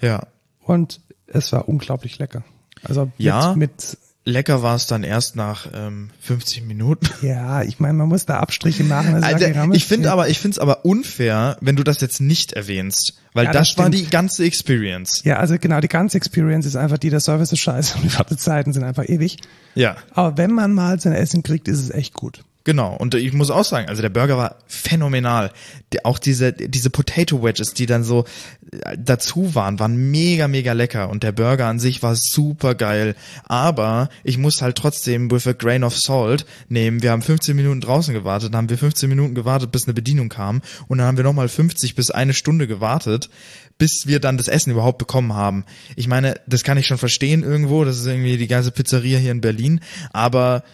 Ja. Und es war unglaublich lecker. Also mit, Ja. mit Lecker war es dann erst nach ähm, 50 Minuten. Ja, ich meine, man muss da Abstriche machen. Also Alter, ich finde aber, ich finde es aber unfair, wenn du das jetzt nicht erwähnst, weil Ja, das, das war die ganze Experience. Ja, also genau, die ganze Experience ist einfach die, der Service ist scheiße und die Wartezeiten sind einfach ewig. Ja, Aber wenn man mal sein Essen kriegt, ist es echt gut. Genau. Und ich muss auch sagen, also der Burger war phänomenal. Der, auch diese diese Potato Wedges, die dann so äh, dazu waren, waren mega mega lecker und der Burger an sich war super geil. Aber ich muss halt trotzdem with a grain of salt nehmen. Wir haben 15 Minuten draußen gewartet, dann haben wir 15 Minuten gewartet, bis eine Bedienung kam und dann haben wir nochmal 50 bis eine Stunde gewartet, bis wir dann das Essen überhaupt bekommen haben. Ich meine, das kann ich schon verstehen irgendwo, das ist irgendwie die ganze Pizzeria hier in Berlin, aber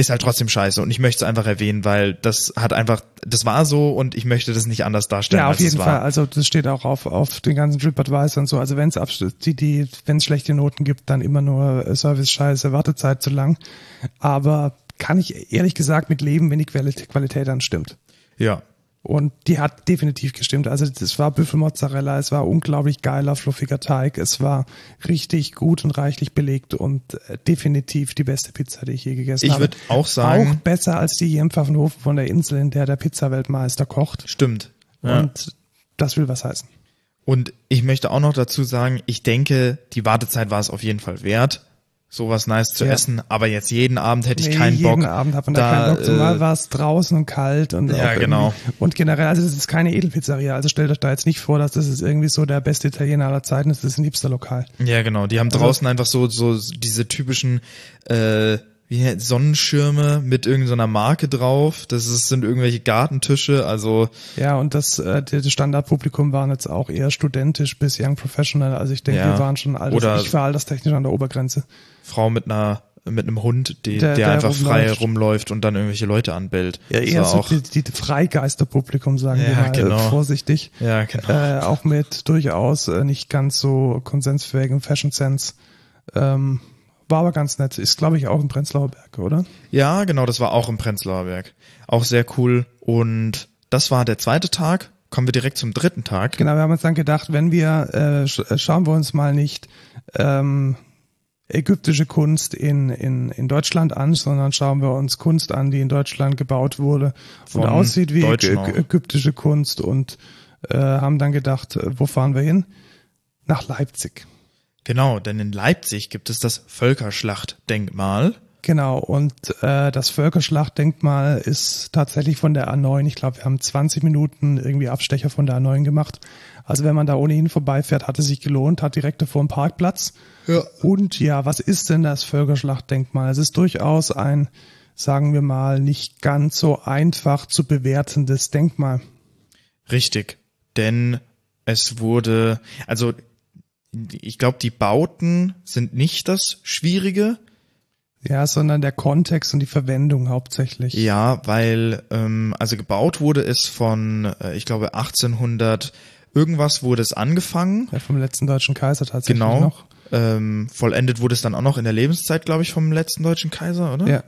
ist halt trotzdem scheiße und ich möchte es einfach erwähnen, weil das hat einfach, das war so und ich möchte das nicht anders darstellen, Ja, auf jeden. Fall. Also das steht auch auf, auf den ganzen TripAdvisor und so. Also wenn es die, die, wenn es schlechte Noten gibt, dann immer nur äh, Service scheiße, Wartezeit zu lang. Aber kann ich ehrlich gesagt mit leben, wenn die Qualität, Qualität dann stimmt. Ja, Und die hat definitiv gestimmt. Also es war Büffelmozzarella, es war unglaublich geiler, fluffiger Teig, es war richtig gut und reichlich belegt und äh, definitiv die beste Pizza, die ich je gegessen Ich habe. würde auch sagen, Auch besser als die hier im Pfaffenhofen von der Insel, in der der Pizzaweltmeister kocht. stimmt. Ja. Und das will was heißen. Und ich möchte auch noch dazu sagen, ich denke, die Wartezeit war es auf jeden Fall wert, sowas nice zu Ja. essen. Aber jetzt jeden Abend hätte ich Nee, keinen jeden Bock. Abend hat man da, da, keinen Bock. Zumal äh, war es draußen und kalt und Ja, genau. Und generell, also das ist keine Edelpizzeria. Also stellt euch da jetzt nicht vor, dass das ist irgendwie so der beste Italiener aller Zeiten ist. Das ist ein Hipsterlokal. Ja, genau. Die haben Also draußen einfach so so diese typischen äh, wie Sonnenschirme mit irgendeiner Marke drauf. Das ist, sind irgendwelche Gartentische. Also Ja, und das, äh, das Standardpublikum waren jetzt auch eher studentisch bis Young Professional. Also ich denke, Ja. wir waren schon alters, Oder- ich war alterstechnisch an der Obergrenze. Frau mit einer mit einem Hund, die, Der- der, der einfach frei rumläuft. rumläuft und dann irgendwelche Leute anbellt. Ja, eher so auch, die, die Freigeisterpublikum, sagen wir Ja, mal genau. vorsichtig. ja, genau. Äh, auch mit durchaus äh, nicht ganz so konsensfähigem Fashion Sense. Ähm, war aber ganz nett. Ist, glaube ich, auch im Prenzlauer Berg, oder? Ja, genau, das war auch im Prenzlauer Berg. Auch sehr cool. Und das war der zweite Tag. Kommen wir direkt zum dritten Tag. Genau, wir haben uns dann gedacht, wenn wir, äh, sch äh, schauen wir uns mal nicht ähm, ägyptische Kunst in, in, in Deutschland an, sondern schauen wir uns Kunst an, die in Deutschland gebaut wurde und Von aussieht wie ägyptische Kunst und äh, haben dann gedacht, äh, wo fahren wir hin? Nach Leipzig. Genau, denn in Leipzig gibt es das Völkerschlachtdenkmal. Genau, und äh, das Völkerschlachtdenkmal ist tatsächlich von der A9. Ich glaube, wir haben 20 Minuten irgendwie Abstecher von der A9 gemacht. Also wenn man da ohnehin vorbeifährt, hat es sich gelohnt, hat direkt davor einen Parkplatz. Ja. Und ja, was ist denn das Völkerschlachtdenkmal? Es ist durchaus ein, sagen wir mal, nicht ganz so einfach zu bewertendes Denkmal. Richtig, denn es wurde, also ich glaube, die Bauten sind nicht das Schwierige. Ja, sondern der Kontext und die Verwendung hauptsächlich. Ja, weil ähm, also gebaut wurde es von, äh, ich glaube 1800 irgendwas wurde es angefangen. Ja, vom letzten deutschen Kaiser tatsächlich Genau. noch. Ähm, vollendet wurde es dann auch noch in der Lebenszeit, glaube ich, vom letzten deutschen Kaiser, oder? Ja,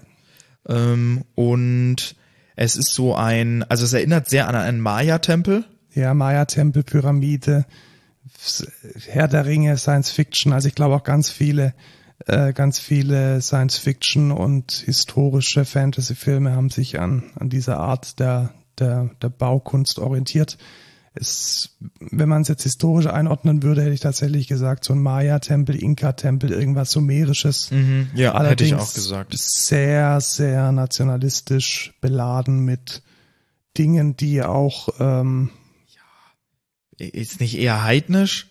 Ähm, und es ist so ein, also es erinnert sehr an einen Maya-Tempel. Ja, Maya-Tempel, Pyramide, Herr der Ringe, Science Fiction. Also ich glaube auch ganz viele, äh, ganz viele Science Fiction und historische Fantasy-Filme haben sich an, an dieser Art der, der, der Baukunst orientiert. Es, wenn man es jetzt historisch einordnen würde, hätte ich tatsächlich gesagt, so ein Maya-Tempel, Inka-Tempel, irgendwas Sumerisches. Ja, Allerdings hätte ich auch gesagt. Sehr, sehr nationalistisch beladen mit Dingen, die auch ähm, Ist nicht eher heidnisch?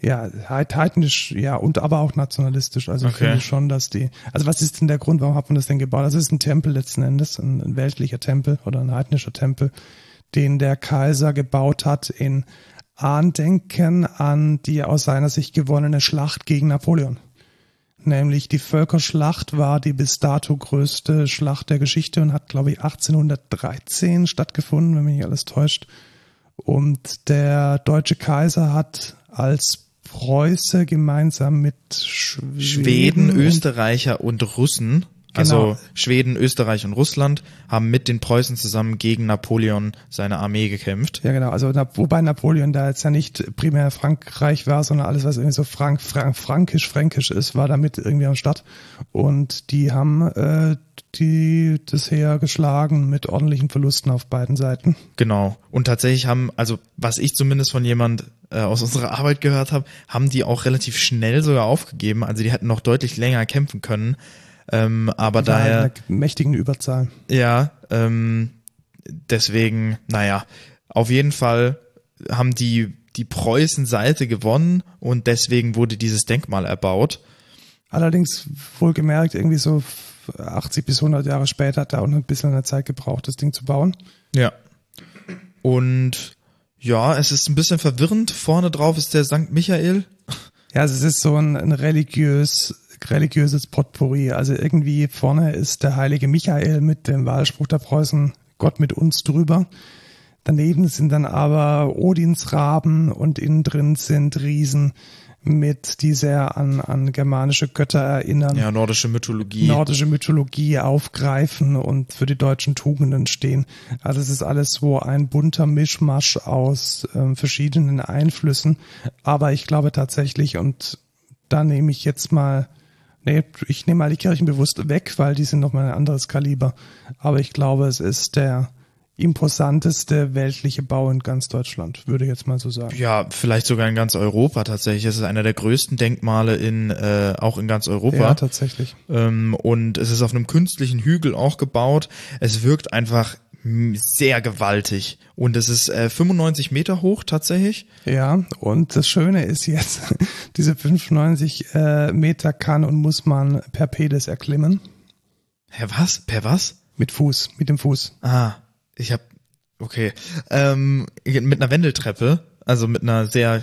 Ja, heidnisch, ja, und aber auch nationalistisch. Also ich Okay. finde schon, dass die, also was ist denn der Grund, warum hat man das denn gebaut? Also es ist ein Tempel letzten Endes, ein, ein weltlicher Tempel oder ein heidnischer Tempel, den der Kaiser gebaut hat in Andenken an die aus seiner Sicht gewonnene Schlacht gegen Napoleon. Nämlich die Völkerschlacht war die bis dato größte Schlacht der Geschichte und hat, glaube ich, 1813 stattgefunden, wenn mich nicht alles täuscht. Und der deutsche Kaiser hat als Preuße gemeinsam mit Schweden, Schweden, Österreicher und Russen, Genau. also Schweden, Österreich und Russland, haben mit den Preußen zusammen gegen Napoleon seine Armee gekämpft. Ja, genau. Also, wobei Napoleon da jetzt ja nicht primär Frankreich war, sondern alles, was irgendwie so Frank, Frank, frankisch, fränkisch ist, war damit irgendwie am Start. Und die haben äh, die das Heer geschlagen mit ordentlichen Verlusten auf beiden Seiten. Genau. Und tatsächlich haben, also was ich zumindest von jemand äh, aus unserer Arbeit gehört habe, haben die auch relativ schnell sogar aufgegeben. Also die hätten noch deutlich länger kämpfen können. Ähm, aber War halt daher, eine mächtigen Überzahl. ja, ähm, deswegen, naja, auf jeden Fall haben die die Preußen-Seite gewonnen und deswegen wurde dieses Denkmal erbaut. Allerdings wohlgemerkt, irgendwie so 80 bis 100 Jahre später hat er auch noch ein bisschen eine Zeit gebraucht, das Ding zu bauen. Ja. Und ja, es ist ein bisschen verwirrend. Vorne drauf ist der Sankt Michael. Ja, es ist so ein, ein religiös, religiöses Potpourri. Also irgendwie vorne ist der heilige Michael mit dem Wahlspruch der Preußen, Gott mit uns drüber. Daneben sind dann aber Odinsraben und innen drin sind Riesen mit, die sehr an, an germanische Götter erinnern. Ja, nordische Mythologie. Nordische Mythologie aufgreifen und für die deutschen Tugenden stehen. Also es ist alles so ein bunter Mischmasch aus ähm, verschiedenen Einflüssen. Aber ich glaube tatsächlich, und da nehme ich jetzt mal Nee, ich nehme mal die Kirchen bewusst weg, weil die sind nochmal ein anderes Kaliber. Aber ich glaube, es ist der imposanteste weltliche Bau in ganz Deutschland, würde ich jetzt mal so sagen. Ja, vielleicht sogar in ganz Europa tatsächlich. Es ist einer der größten Denkmale in äh, auch in ganz Europa. Ja, tatsächlich. Ähm, und es ist auf einem künstlichen Hügel auch gebaut. Es wirkt einfach sehr gewaltig. Und es ist äh, 95 Meter hoch tatsächlich. Ja, und das Schöne ist jetzt, diese 95 äh, Meter kann und muss man per Pedis erklimmen. Herr was? Per was? Mit Fuß, mit dem Fuß. Ah, ich hab, okay. Ähm, mit einer Wendeltreppe, also mit einer sehr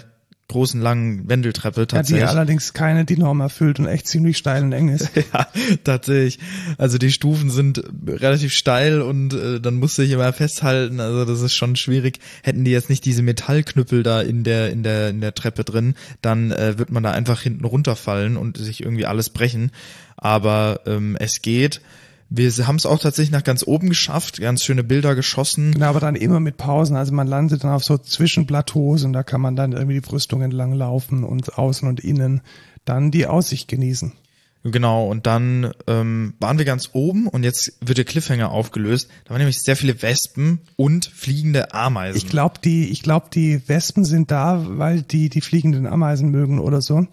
großen langen Wendeltreppe tatsächlich. Ja, die allerdings keine die Norm erfüllt und echt ziemlich steil und eng ist. ja, tatsächlich. Also die Stufen sind relativ steil und äh, dann musste ich immer festhalten, also das ist schon schwierig. Hätten die jetzt nicht diese Metallknüppel da in der in der in der Treppe drin, dann äh, wird man da einfach hinten runterfallen und sich irgendwie alles brechen, aber ähm, es geht. Wir haben es auch tatsächlich nach ganz oben geschafft, ganz schöne Bilder geschossen. Genau, aber dann immer mit Pausen. Also man landet dann auf so Zwischenplateaus und da kann man dann irgendwie die Brüstung entlang laufen und außen und innen dann die Aussicht genießen. Genau, und dann ähm, waren wir ganz oben und jetzt wird der Cliffhanger aufgelöst. Da waren nämlich sehr viele Wespen und fliegende Ameisen. Ich glaube, die, ich glaube, die Wespen sind da, weil die die fliegenden Ameisen mögen oder so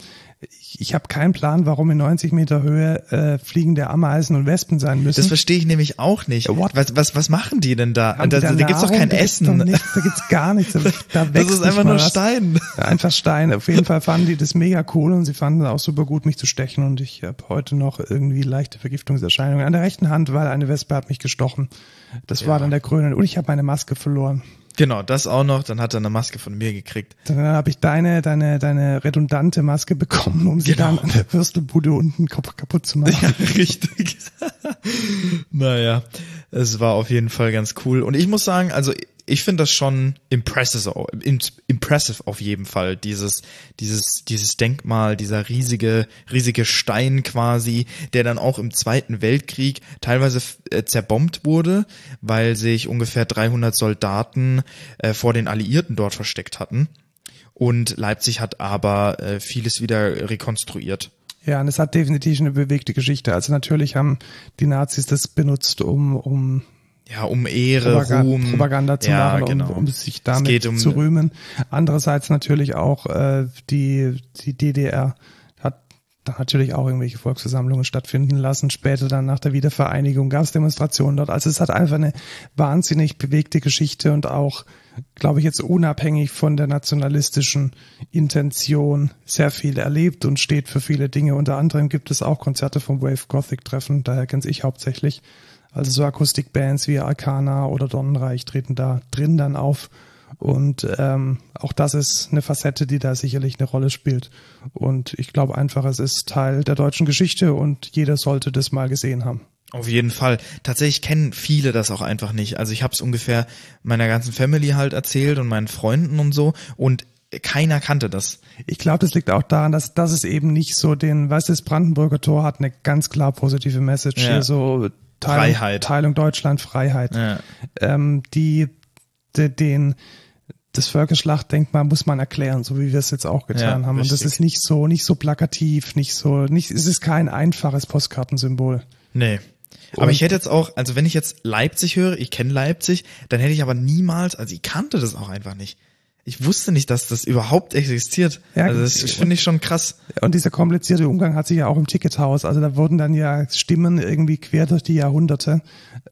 ich, ich habe keinen Plan, warum in 90 Meter Höhe äh, fliegende Ameisen und Wespen sein müssen. Das verstehe ich nämlich auch nicht. What? Was, was, was machen die denn da? da, da, da gibt's doch kein da Essen. Gibt's doch nichts, da gibt's gar nichts. Da, das ist einfach nur Stein. Ja, einfach Stein. Auf jeden Fall fanden die das mega cool und sie fanden es auch super gut, mich zu stechen und ich habe heute noch irgendwie leichte Vergiftungserscheinungen an der rechten Hand, weil eine Wespe hat mich gestochen. Das ja. war dann der Grüne und ich habe meine Maske verloren. Genau, das auch noch. Dann hat er eine Maske von mir gekriegt. Dann habe ich deine, deine, deine redundante Maske bekommen, um sie genau. dann an der Würstelbude unten kaputt zu machen. Ja, richtig. naja, es war auf jeden Fall ganz cool. Und ich muss sagen, also ich finde das schon impressive, impressive auf jeden Fall, dieses, dieses, dieses Denkmal, dieser riesige, riesige Stein quasi, der dann auch im Zweiten Weltkrieg teilweise äh, zerbombt wurde, weil sich ungefähr 300 Soldaten äh, vor den Alliierten dort versteckt hatten. Und Leipzig hat aber äh, vieles wieder rekonstruiert. Ja, und es hat definitiv eine bewegte Geschichte. Also natürlich haben die Nazis das benutzt, um, um ja, um Ehre, Propaganda, Ruhm. Propaganda zu ja, machen, genau. um, um sich damit um zu rühmen. Andererseits natürlich auch äh, die, die DDR hat da natürlich auch irgendwelche Volksversammlungen stattfinden lassen. Später dann nach der Wiedervereinigung gab es Demonstrationen dort. Also es hat einfach eine wahnsinnig bewegte Geschichte und auch, glaube ich, jetzt unabhängig von der nationalistischen Intention sehr viel erlebt und steht für viele Dinge. Unter anderem gibt es auch Konzerte vom Wave Gothic Treffen, daher kenne ich hauptsächlich. Also so Akustikbands wie Arcana oder Donnenreich treten da drin dann auf. Und ähm, auch das ist eine Facette, die da sicherlich eine Rolle spielt. Und ich glaube einfach, es ist Teil der deutschen Geschichte und jeder sollte das mal gesehen haben. Auf jeden Fall. Tatsächlich kennen viele das auch einfach nicht. Also ich habe es ungefähr meiner ganzen Family halt erzählt und meinen Freunden und so. Und keiner kannte das. Ich glaube, das liegt auch daran, dass das ist eben nicht so den, weißt du, das Brandenburger Tor hat eine ganz klar positive Message ja. hier so Teilung, Freiheit. Teilung Deutschland, Freiheit. Ja. Ähm, die, die, den, das Völkerschlachtdenkmal muss man erklären, so wie wir es jetzt auch getan ja, haben. Richtig. Und das ist nicht so, nicht so plakativ, nicht so, nicht, es ist kein einfaches Postkartensymbol. Nee. Aber und ich hätte jetzt auch, also wenn ich jetzt Leipzig höre, ich kenne Leipzig, dann hätte ich aber niemals, also ich kannte das auch einfach nicht. Ich wusste nicht, dass das überhaupt existiert. Ja, also das finde ich schon krass. Und dieser komplizierte Umgang hat sich ja auch im Tickethaus. Also da wurden dann ja Stimmen irgendwie quer durch die Jahrhunderte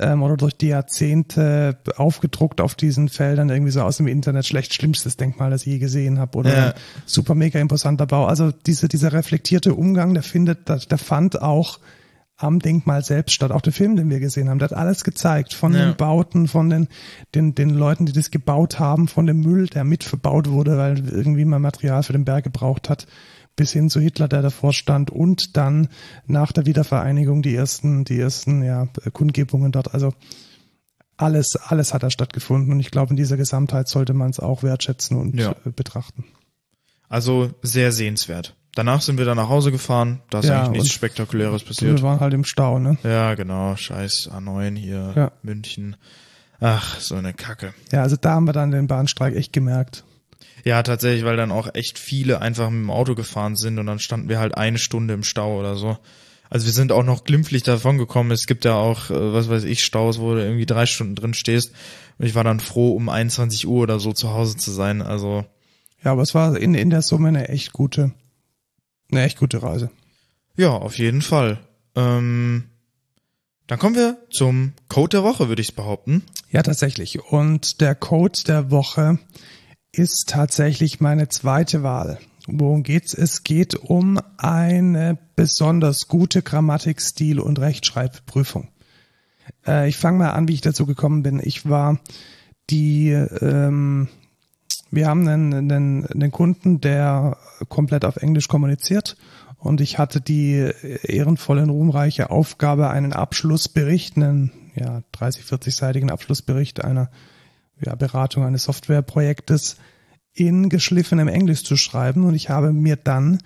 ähm, oder durch die Jahrzehnte aufgedruckt auf diesen Feldern irgendwie so aus dem Internet. Schlecht schlimmstes Denkmal, das ich je gesehen habe. Oder ja. super mega imposanter Bau. Also diese, dieser reflektierte Umgang, der findet, der, der fand auch am Denkmal selbst statt. Auch der Film, den wir gesehen haben, der hat alles gezeigt. Von ja. den Bauten, von den, den, den Leuten, die das gebaut haben, von dem Müll, der mit verbaut wurde, weil irgendwie man Material für den Berg gebraucht hat, bis hin zu Hitler, der davor stand und dann nach der Wiedervereinigung die ersten, die ersten, ja, Kundgebungen dort. Also, alles, alles hat da stattgefunden und ich glaube, in dieser Gesamtheit sollte man es auch wertschätzen und ja. Äh, betrachten. Also sehr sehenswert. Danach sind wir dann nach Hause gefahren, da ist Ja, eigentlich nichts Spektakuläres Wir passiert. waren halt im Stau, ne? Ja, genau, scheiß A9 hier, Ja. München. Ach, so eine Kacke. Ja, also da haben wir dann den Bahnstreik echt gemerkt. Ja, tatsächlich, weil dann auch echt viele einfach mit dem Auto gefahren sind und dann standen wir halt eine Stunde im Stau oder so. Also wir sind auch noch glimpflich davon gekommen. Es gibt ja auch, äh, was weiß ich, Staus, wo du irgendwie drei Stunden drin stehst. Und ich war dann froh, um 21 Uhr oder so zu Hause zu sein. Also Ja, aber es war in, in der Summe eine echt gute, eine echt gute Reise. ja, auf jeden Fall. Ähm, dann kommen wir zum Code der Woche, würde ich behaupten. Ja, tatsächlich. Und der Code der Woche ist tatsächlich meine zweite Wahl. Worum geht's? Es geht um eine besonders gute Grammatik, Stil und Rechtschreibprüfung. Äh, ich fange mal an, wie ich dazu gekommen bin. Ich war die, ähm, wir haben einen, einen, einen Kunden, der komplett auf Englisch kommuniziert und ich hatte die ehrenvolle und ruhmreiche Aufgabe, einen Abschlussbericht, einen ja, 30, 40-seitigen Abschlussbericht einer ja, Beratung eines Softwareprojektes in geschliffenem Englisch zu schreiben und ich habe mir dann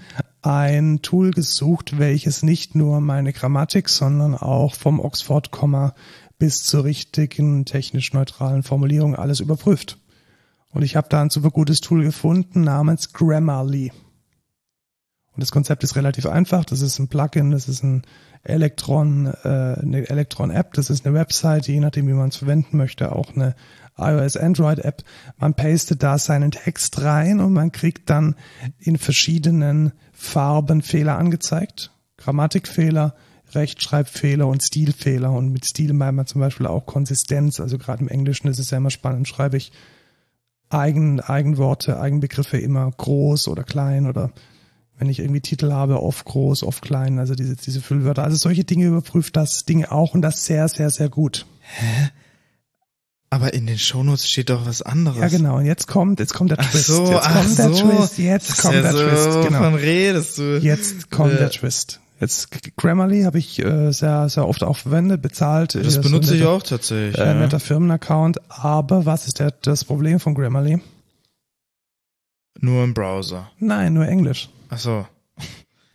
ein Tool gesucht, welches nicht nur meine Grammatik, sondern auch vom Oxford-Komma bis zur richtigen technisch neutralen Formulierung alles überprüft. Und ich habe da ein super gutes Tool gefunden namens Grammarly. Und das Konzept ist relativ einfach. Das ist ein Plugin, das ist ein Electron, äh, eine Electron-App, das ist eine Website, je nachdem, wie man es verwenden möchte, auch eine iOS Android App. Man pastet da seinen Text rein und man kriegt dann in verschiedenen Farben Fehler angezeigt. Grammatikfehler, Rechtschreibfehler und Stilfehler. Und mit Stil meint man zum Beispiel auch Konsistenz. Also gerade im Englischen ist es ja immer spannend, schreibe ich Eigen, Eigenworte, Eigenbegriffe immer groß oder klein oder wenn ich irgendwie Titel habe, oft groß, oft klein, also diese, diese Füllwörter. Also solche Dinge überprüft das Ding auch und das sehr, sehr, sehr gut. Aber in den Shownotes steht doch was anderes. Ja, genau. Und jetzt kommt, jetzt kommt der Ach Twist. so, jetzt ach kommt der so. Twist. Jetzt kommt ja der so, Twist. Genau. Redest du? Jetzt kommt Äh. der Twist. Jetzt Grammarly habe ich äh, sehr, sehr oft auch verwendet, bezahlt. Das Hier benutze ich netter- auch tatsächlich. Äh, ja. netter Firmenaccount. Aber was ist der, das Problem von Grammarly? Nur im Browser. Nein, nur Englisch. Ach so.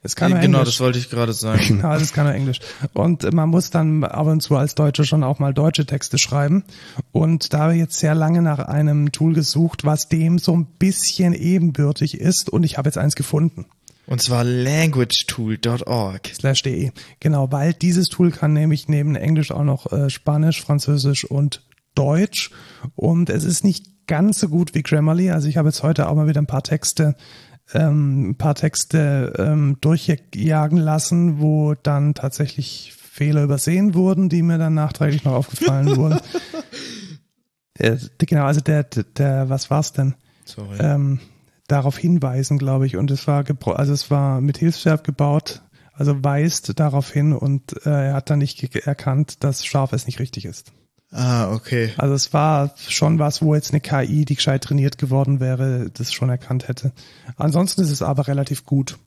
Es kann nur genau, Englisch. das wollte ich gerade sagen. Genau, das kann nur Englisch. Und äh, man muss dann ab und zu als Deutscher schon auch mal deutsche Texte schreiben. Und da habe ich jetzt sehr lange nach einem Tool gesucht, was dem so ein bisschen ebenbürtig ist. Und ich habe jetzt eins gefunden. Und zwar languagetool.org. slash de. Genau, weil dieses Tool kann nämlich neben Englisch auch noch äh, Spanisch, Französisch und Deutsch. Und es ist nicht ganz so gut wie Grammarly. Also ich habe jetzt heute auch mal wieder ein paar Texte ähm, ein paar Texte ähm, durchjagen lassen, wo dann tatsächlich Fehler übersehen wurden, die mir dann nachträglich noch aufgefallen wurden. Äh, genau, also der, der, was war's denn? Sorry. ähm, darauf hinweisen, glaube ich. Und es war also es war mit Hilfsverb gebaut, also weist darauf hin und äh, er hat dann nicht erkannt, dass scharf es nicht richtig ist. ah, okay. Also es war schon was, wo jetzt eine KI, die gescheit trainiert geworden wäre, das schon erkannt hätte. Ansonsten ist es aber relativ gut.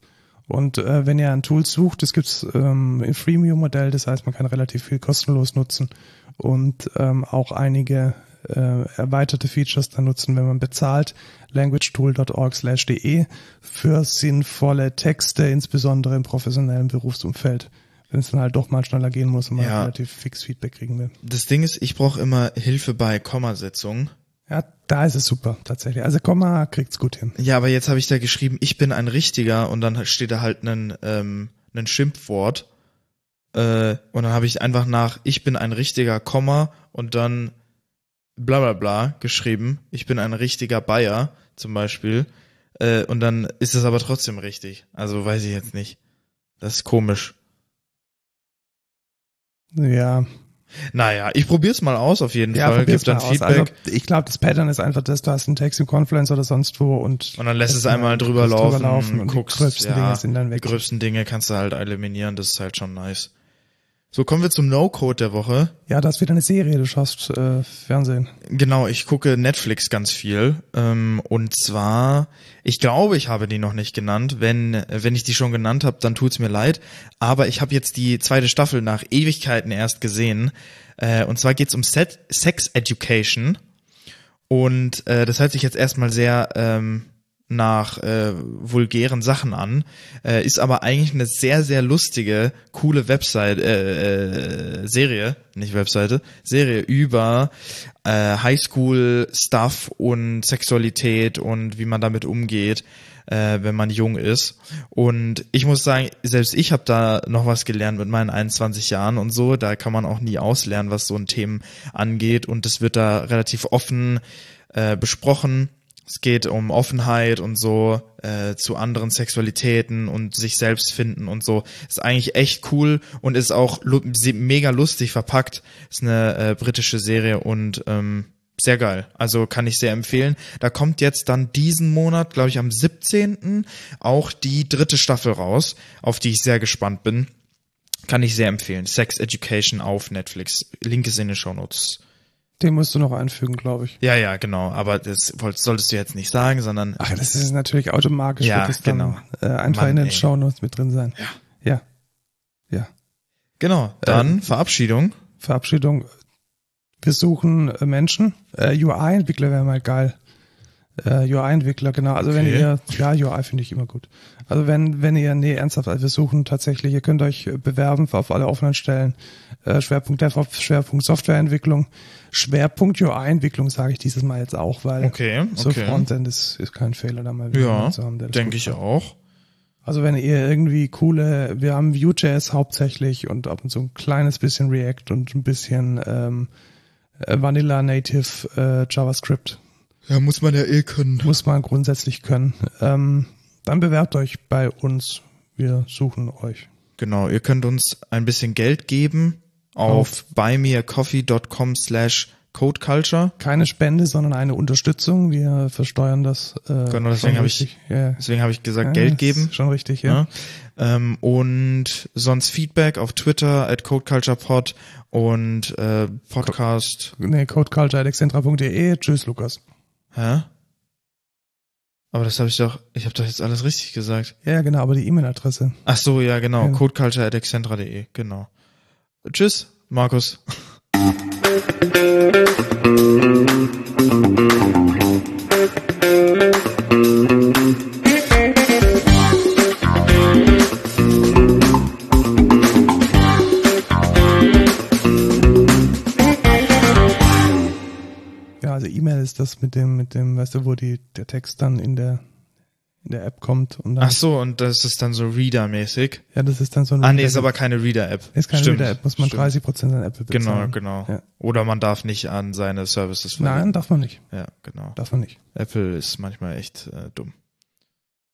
Und äh, wenn ihr ein Tool sucht, das gibt's ähm, im Freemium-Modell, das heißt, man kann relativ viel kostenlos nutzen und ähm, auch einige äh, erweiterte Features dann nutzen, wenn man bezahlt. languagetool.org/de für sinnvolle Texte, insbesondere im professionellen Berufsumfeld. Wenn es dann halt doch mal schneller gehen muss und man Ja. relativ fix Feedback kriegen will. Das Ding ist, ich brauche immer Hilfe bei Kommasetzung. Ja, da ist es super, tatsächlich. Also Komma kriegt's gut hin. Ja, aber jetzt habe ich da geschrieben, ich bin ein Richtiger und dann steht da halt ein, ähm, ein Schimpfwort. Äh, und dann habe ich einfach nach ich bin ein richtiger Komma und dann bla bla bla geschrieben. Ich bin ein richtiger Bayer zum Beispiel. Äh, und dann ist es aber trotzdem richtig. Also weiß ich jetzt nicht. Das ist komisch. Ja, Naja, ich probier's mal aus auf jeden ja Fall. Gib dann aus. Feedback. Also, ich glaube, das Pattern ist einfach das, du hast einen Text im Confluence oder sonst wo und und dann lässt es einmal mal drüber laufen, drüber laufen und die guckst, gröbsten ja, Dinge sind dann weg. Die gröbsten Dinge kannst du halt eliminieren, das ist halt schon nice. So, kommen wir zum No-Code der Woche. ja, das ist wieder eine Serie, du schaust äh, Fernsehen. Genau, ich gucke Netflix ganz viel. Ähm, und zwar, ich glaube, ich habe die noch nicht genannt. Wenn, wenn ich die schon genannt habe, dann tut's mir leid. Aber ich habe jetzt die zweite Staffel nach Ewigkeiten erst gesehen. Äh, und zwar geht's um Set Sex Education. Und äh, das hört sich jetzt erstmal sehr, ähm, nach äh, vulgären Sachen an, äh, ist aber eigentlich eine sehr, sehr lustige, coole Website, äh, äh, Serie, nicht Webseite, Serie über äh, Highschool-Stuff und Sexualität und wie man damit umgeht, äh, wenn man jung ist. Und ich muss sagen, selbst ich habe da noch was gelernt mit meinen 21 Jahren und so. Da kann man auch nie auslernen, was so ein Themen angeht. Und es wird da relativ offen äh, besprochen es geht um Offenheit und so äh, zu anderen Sexualitäten und sich selbst finden und so. Ist eigentlich echt cool und ist auch lu mega lustig verpackt. Ist eine äh, britische Serie und ähm, sehr geil. Also kann ich sehr empfehlen. Da kommt jetzt dann diesen Monat, glaube ich, am 17. auch die dritte Staffel raus, auf die ich sehr gespannt bin. Kann ich sehr empfehlen. Sex Education auf Netflix. Link ist in den Show Notes. Den musst du noch einfügen, glaube ich. Ja, ja, genau. Aber das solltest du jetzt nicht sagen, sondern. Ach, das ist natürlich automatisch. Ja, das genau. Dann, äh, einfach Mann, in den. Shownotes mit drin sein. Ja. Ja. Ja. Genau. Dann ähm, Verabschiedung. Verabschiedung. Wir suchen äh, Menschen. Äh, UI-Entwickler wäre mal geil. Äh, UI-Entwickler, genau. Also okay. wenn ihr, ja, UI finde ich immer gut. Also wenn, wenn ihr, nee, ernsthaft, also wir suchen tatsächlich, ihr könnt euch bewerben auf alle offenen Stellen. Äh, Schwerpunkt DevOps, Schwerpunkt Softwareentwicklung, Schwerpunkt UI-Entwicklung sage ich dieses Mal jetzt auch, weil okay, okay. so Frontend ist, ist kein Fehler da mal wieder ja, zu haben. denke ich auch. Also wenn ihr irgendwie coole, wir haben Vue.js hauptsächlich und ab und zu ein kleines bisschen React und ein bisschen ähm, äh, Vanilla Native äh, JavaScript ja, muss man ja eh können. Muss man grundsätzlich können. Ähm, dann bewerbt euch bei uns. Wir suchen euch. Genau, ihr könnt uns ein bisschen Geld geben auf, auf buymeacoffee.com slash codeculture. Keine Spende, sondern eine Unterstützung. Wir versteuern das. Äh, genau, deswegen habe ich, ja. deswegen habe ich gesagt, ja, Geld geben. Schon richtig, ja. ja. Ähm, und sonst Feedback auf Twitter at codeculturepod und äh, Podcast. Co nee, codeculture.excentra.de. Tschüss, Lukas. Hä? Aber das habe ich doch, ich habe doch jetzt alles richtig gesagt. Ja, genau, aber die E-Mail-Adresse. Ach so, ja, genau, ja. codeculture.excentra.de, genau. Tschüss, Markus. E-Mail ist das mit dem, mit dem, weißt du, wo die, der Text dann in der, in der App kommt und dann. Ach so, und das ist dann so Reader-mäßig. Ja, das ist dann so eine. Ah, nee, ist aber keine Reader-App. Ist keine Reader-App, muss man Stimmt. 30 Prozent an Apple bezahlen. Genau, genau. Ja. Oder man darf nicht an seine Services verlieren. Nein, darf man nicht. Ja, genau. Darf man nicht. Apple ist manchmal echt äh, dumm.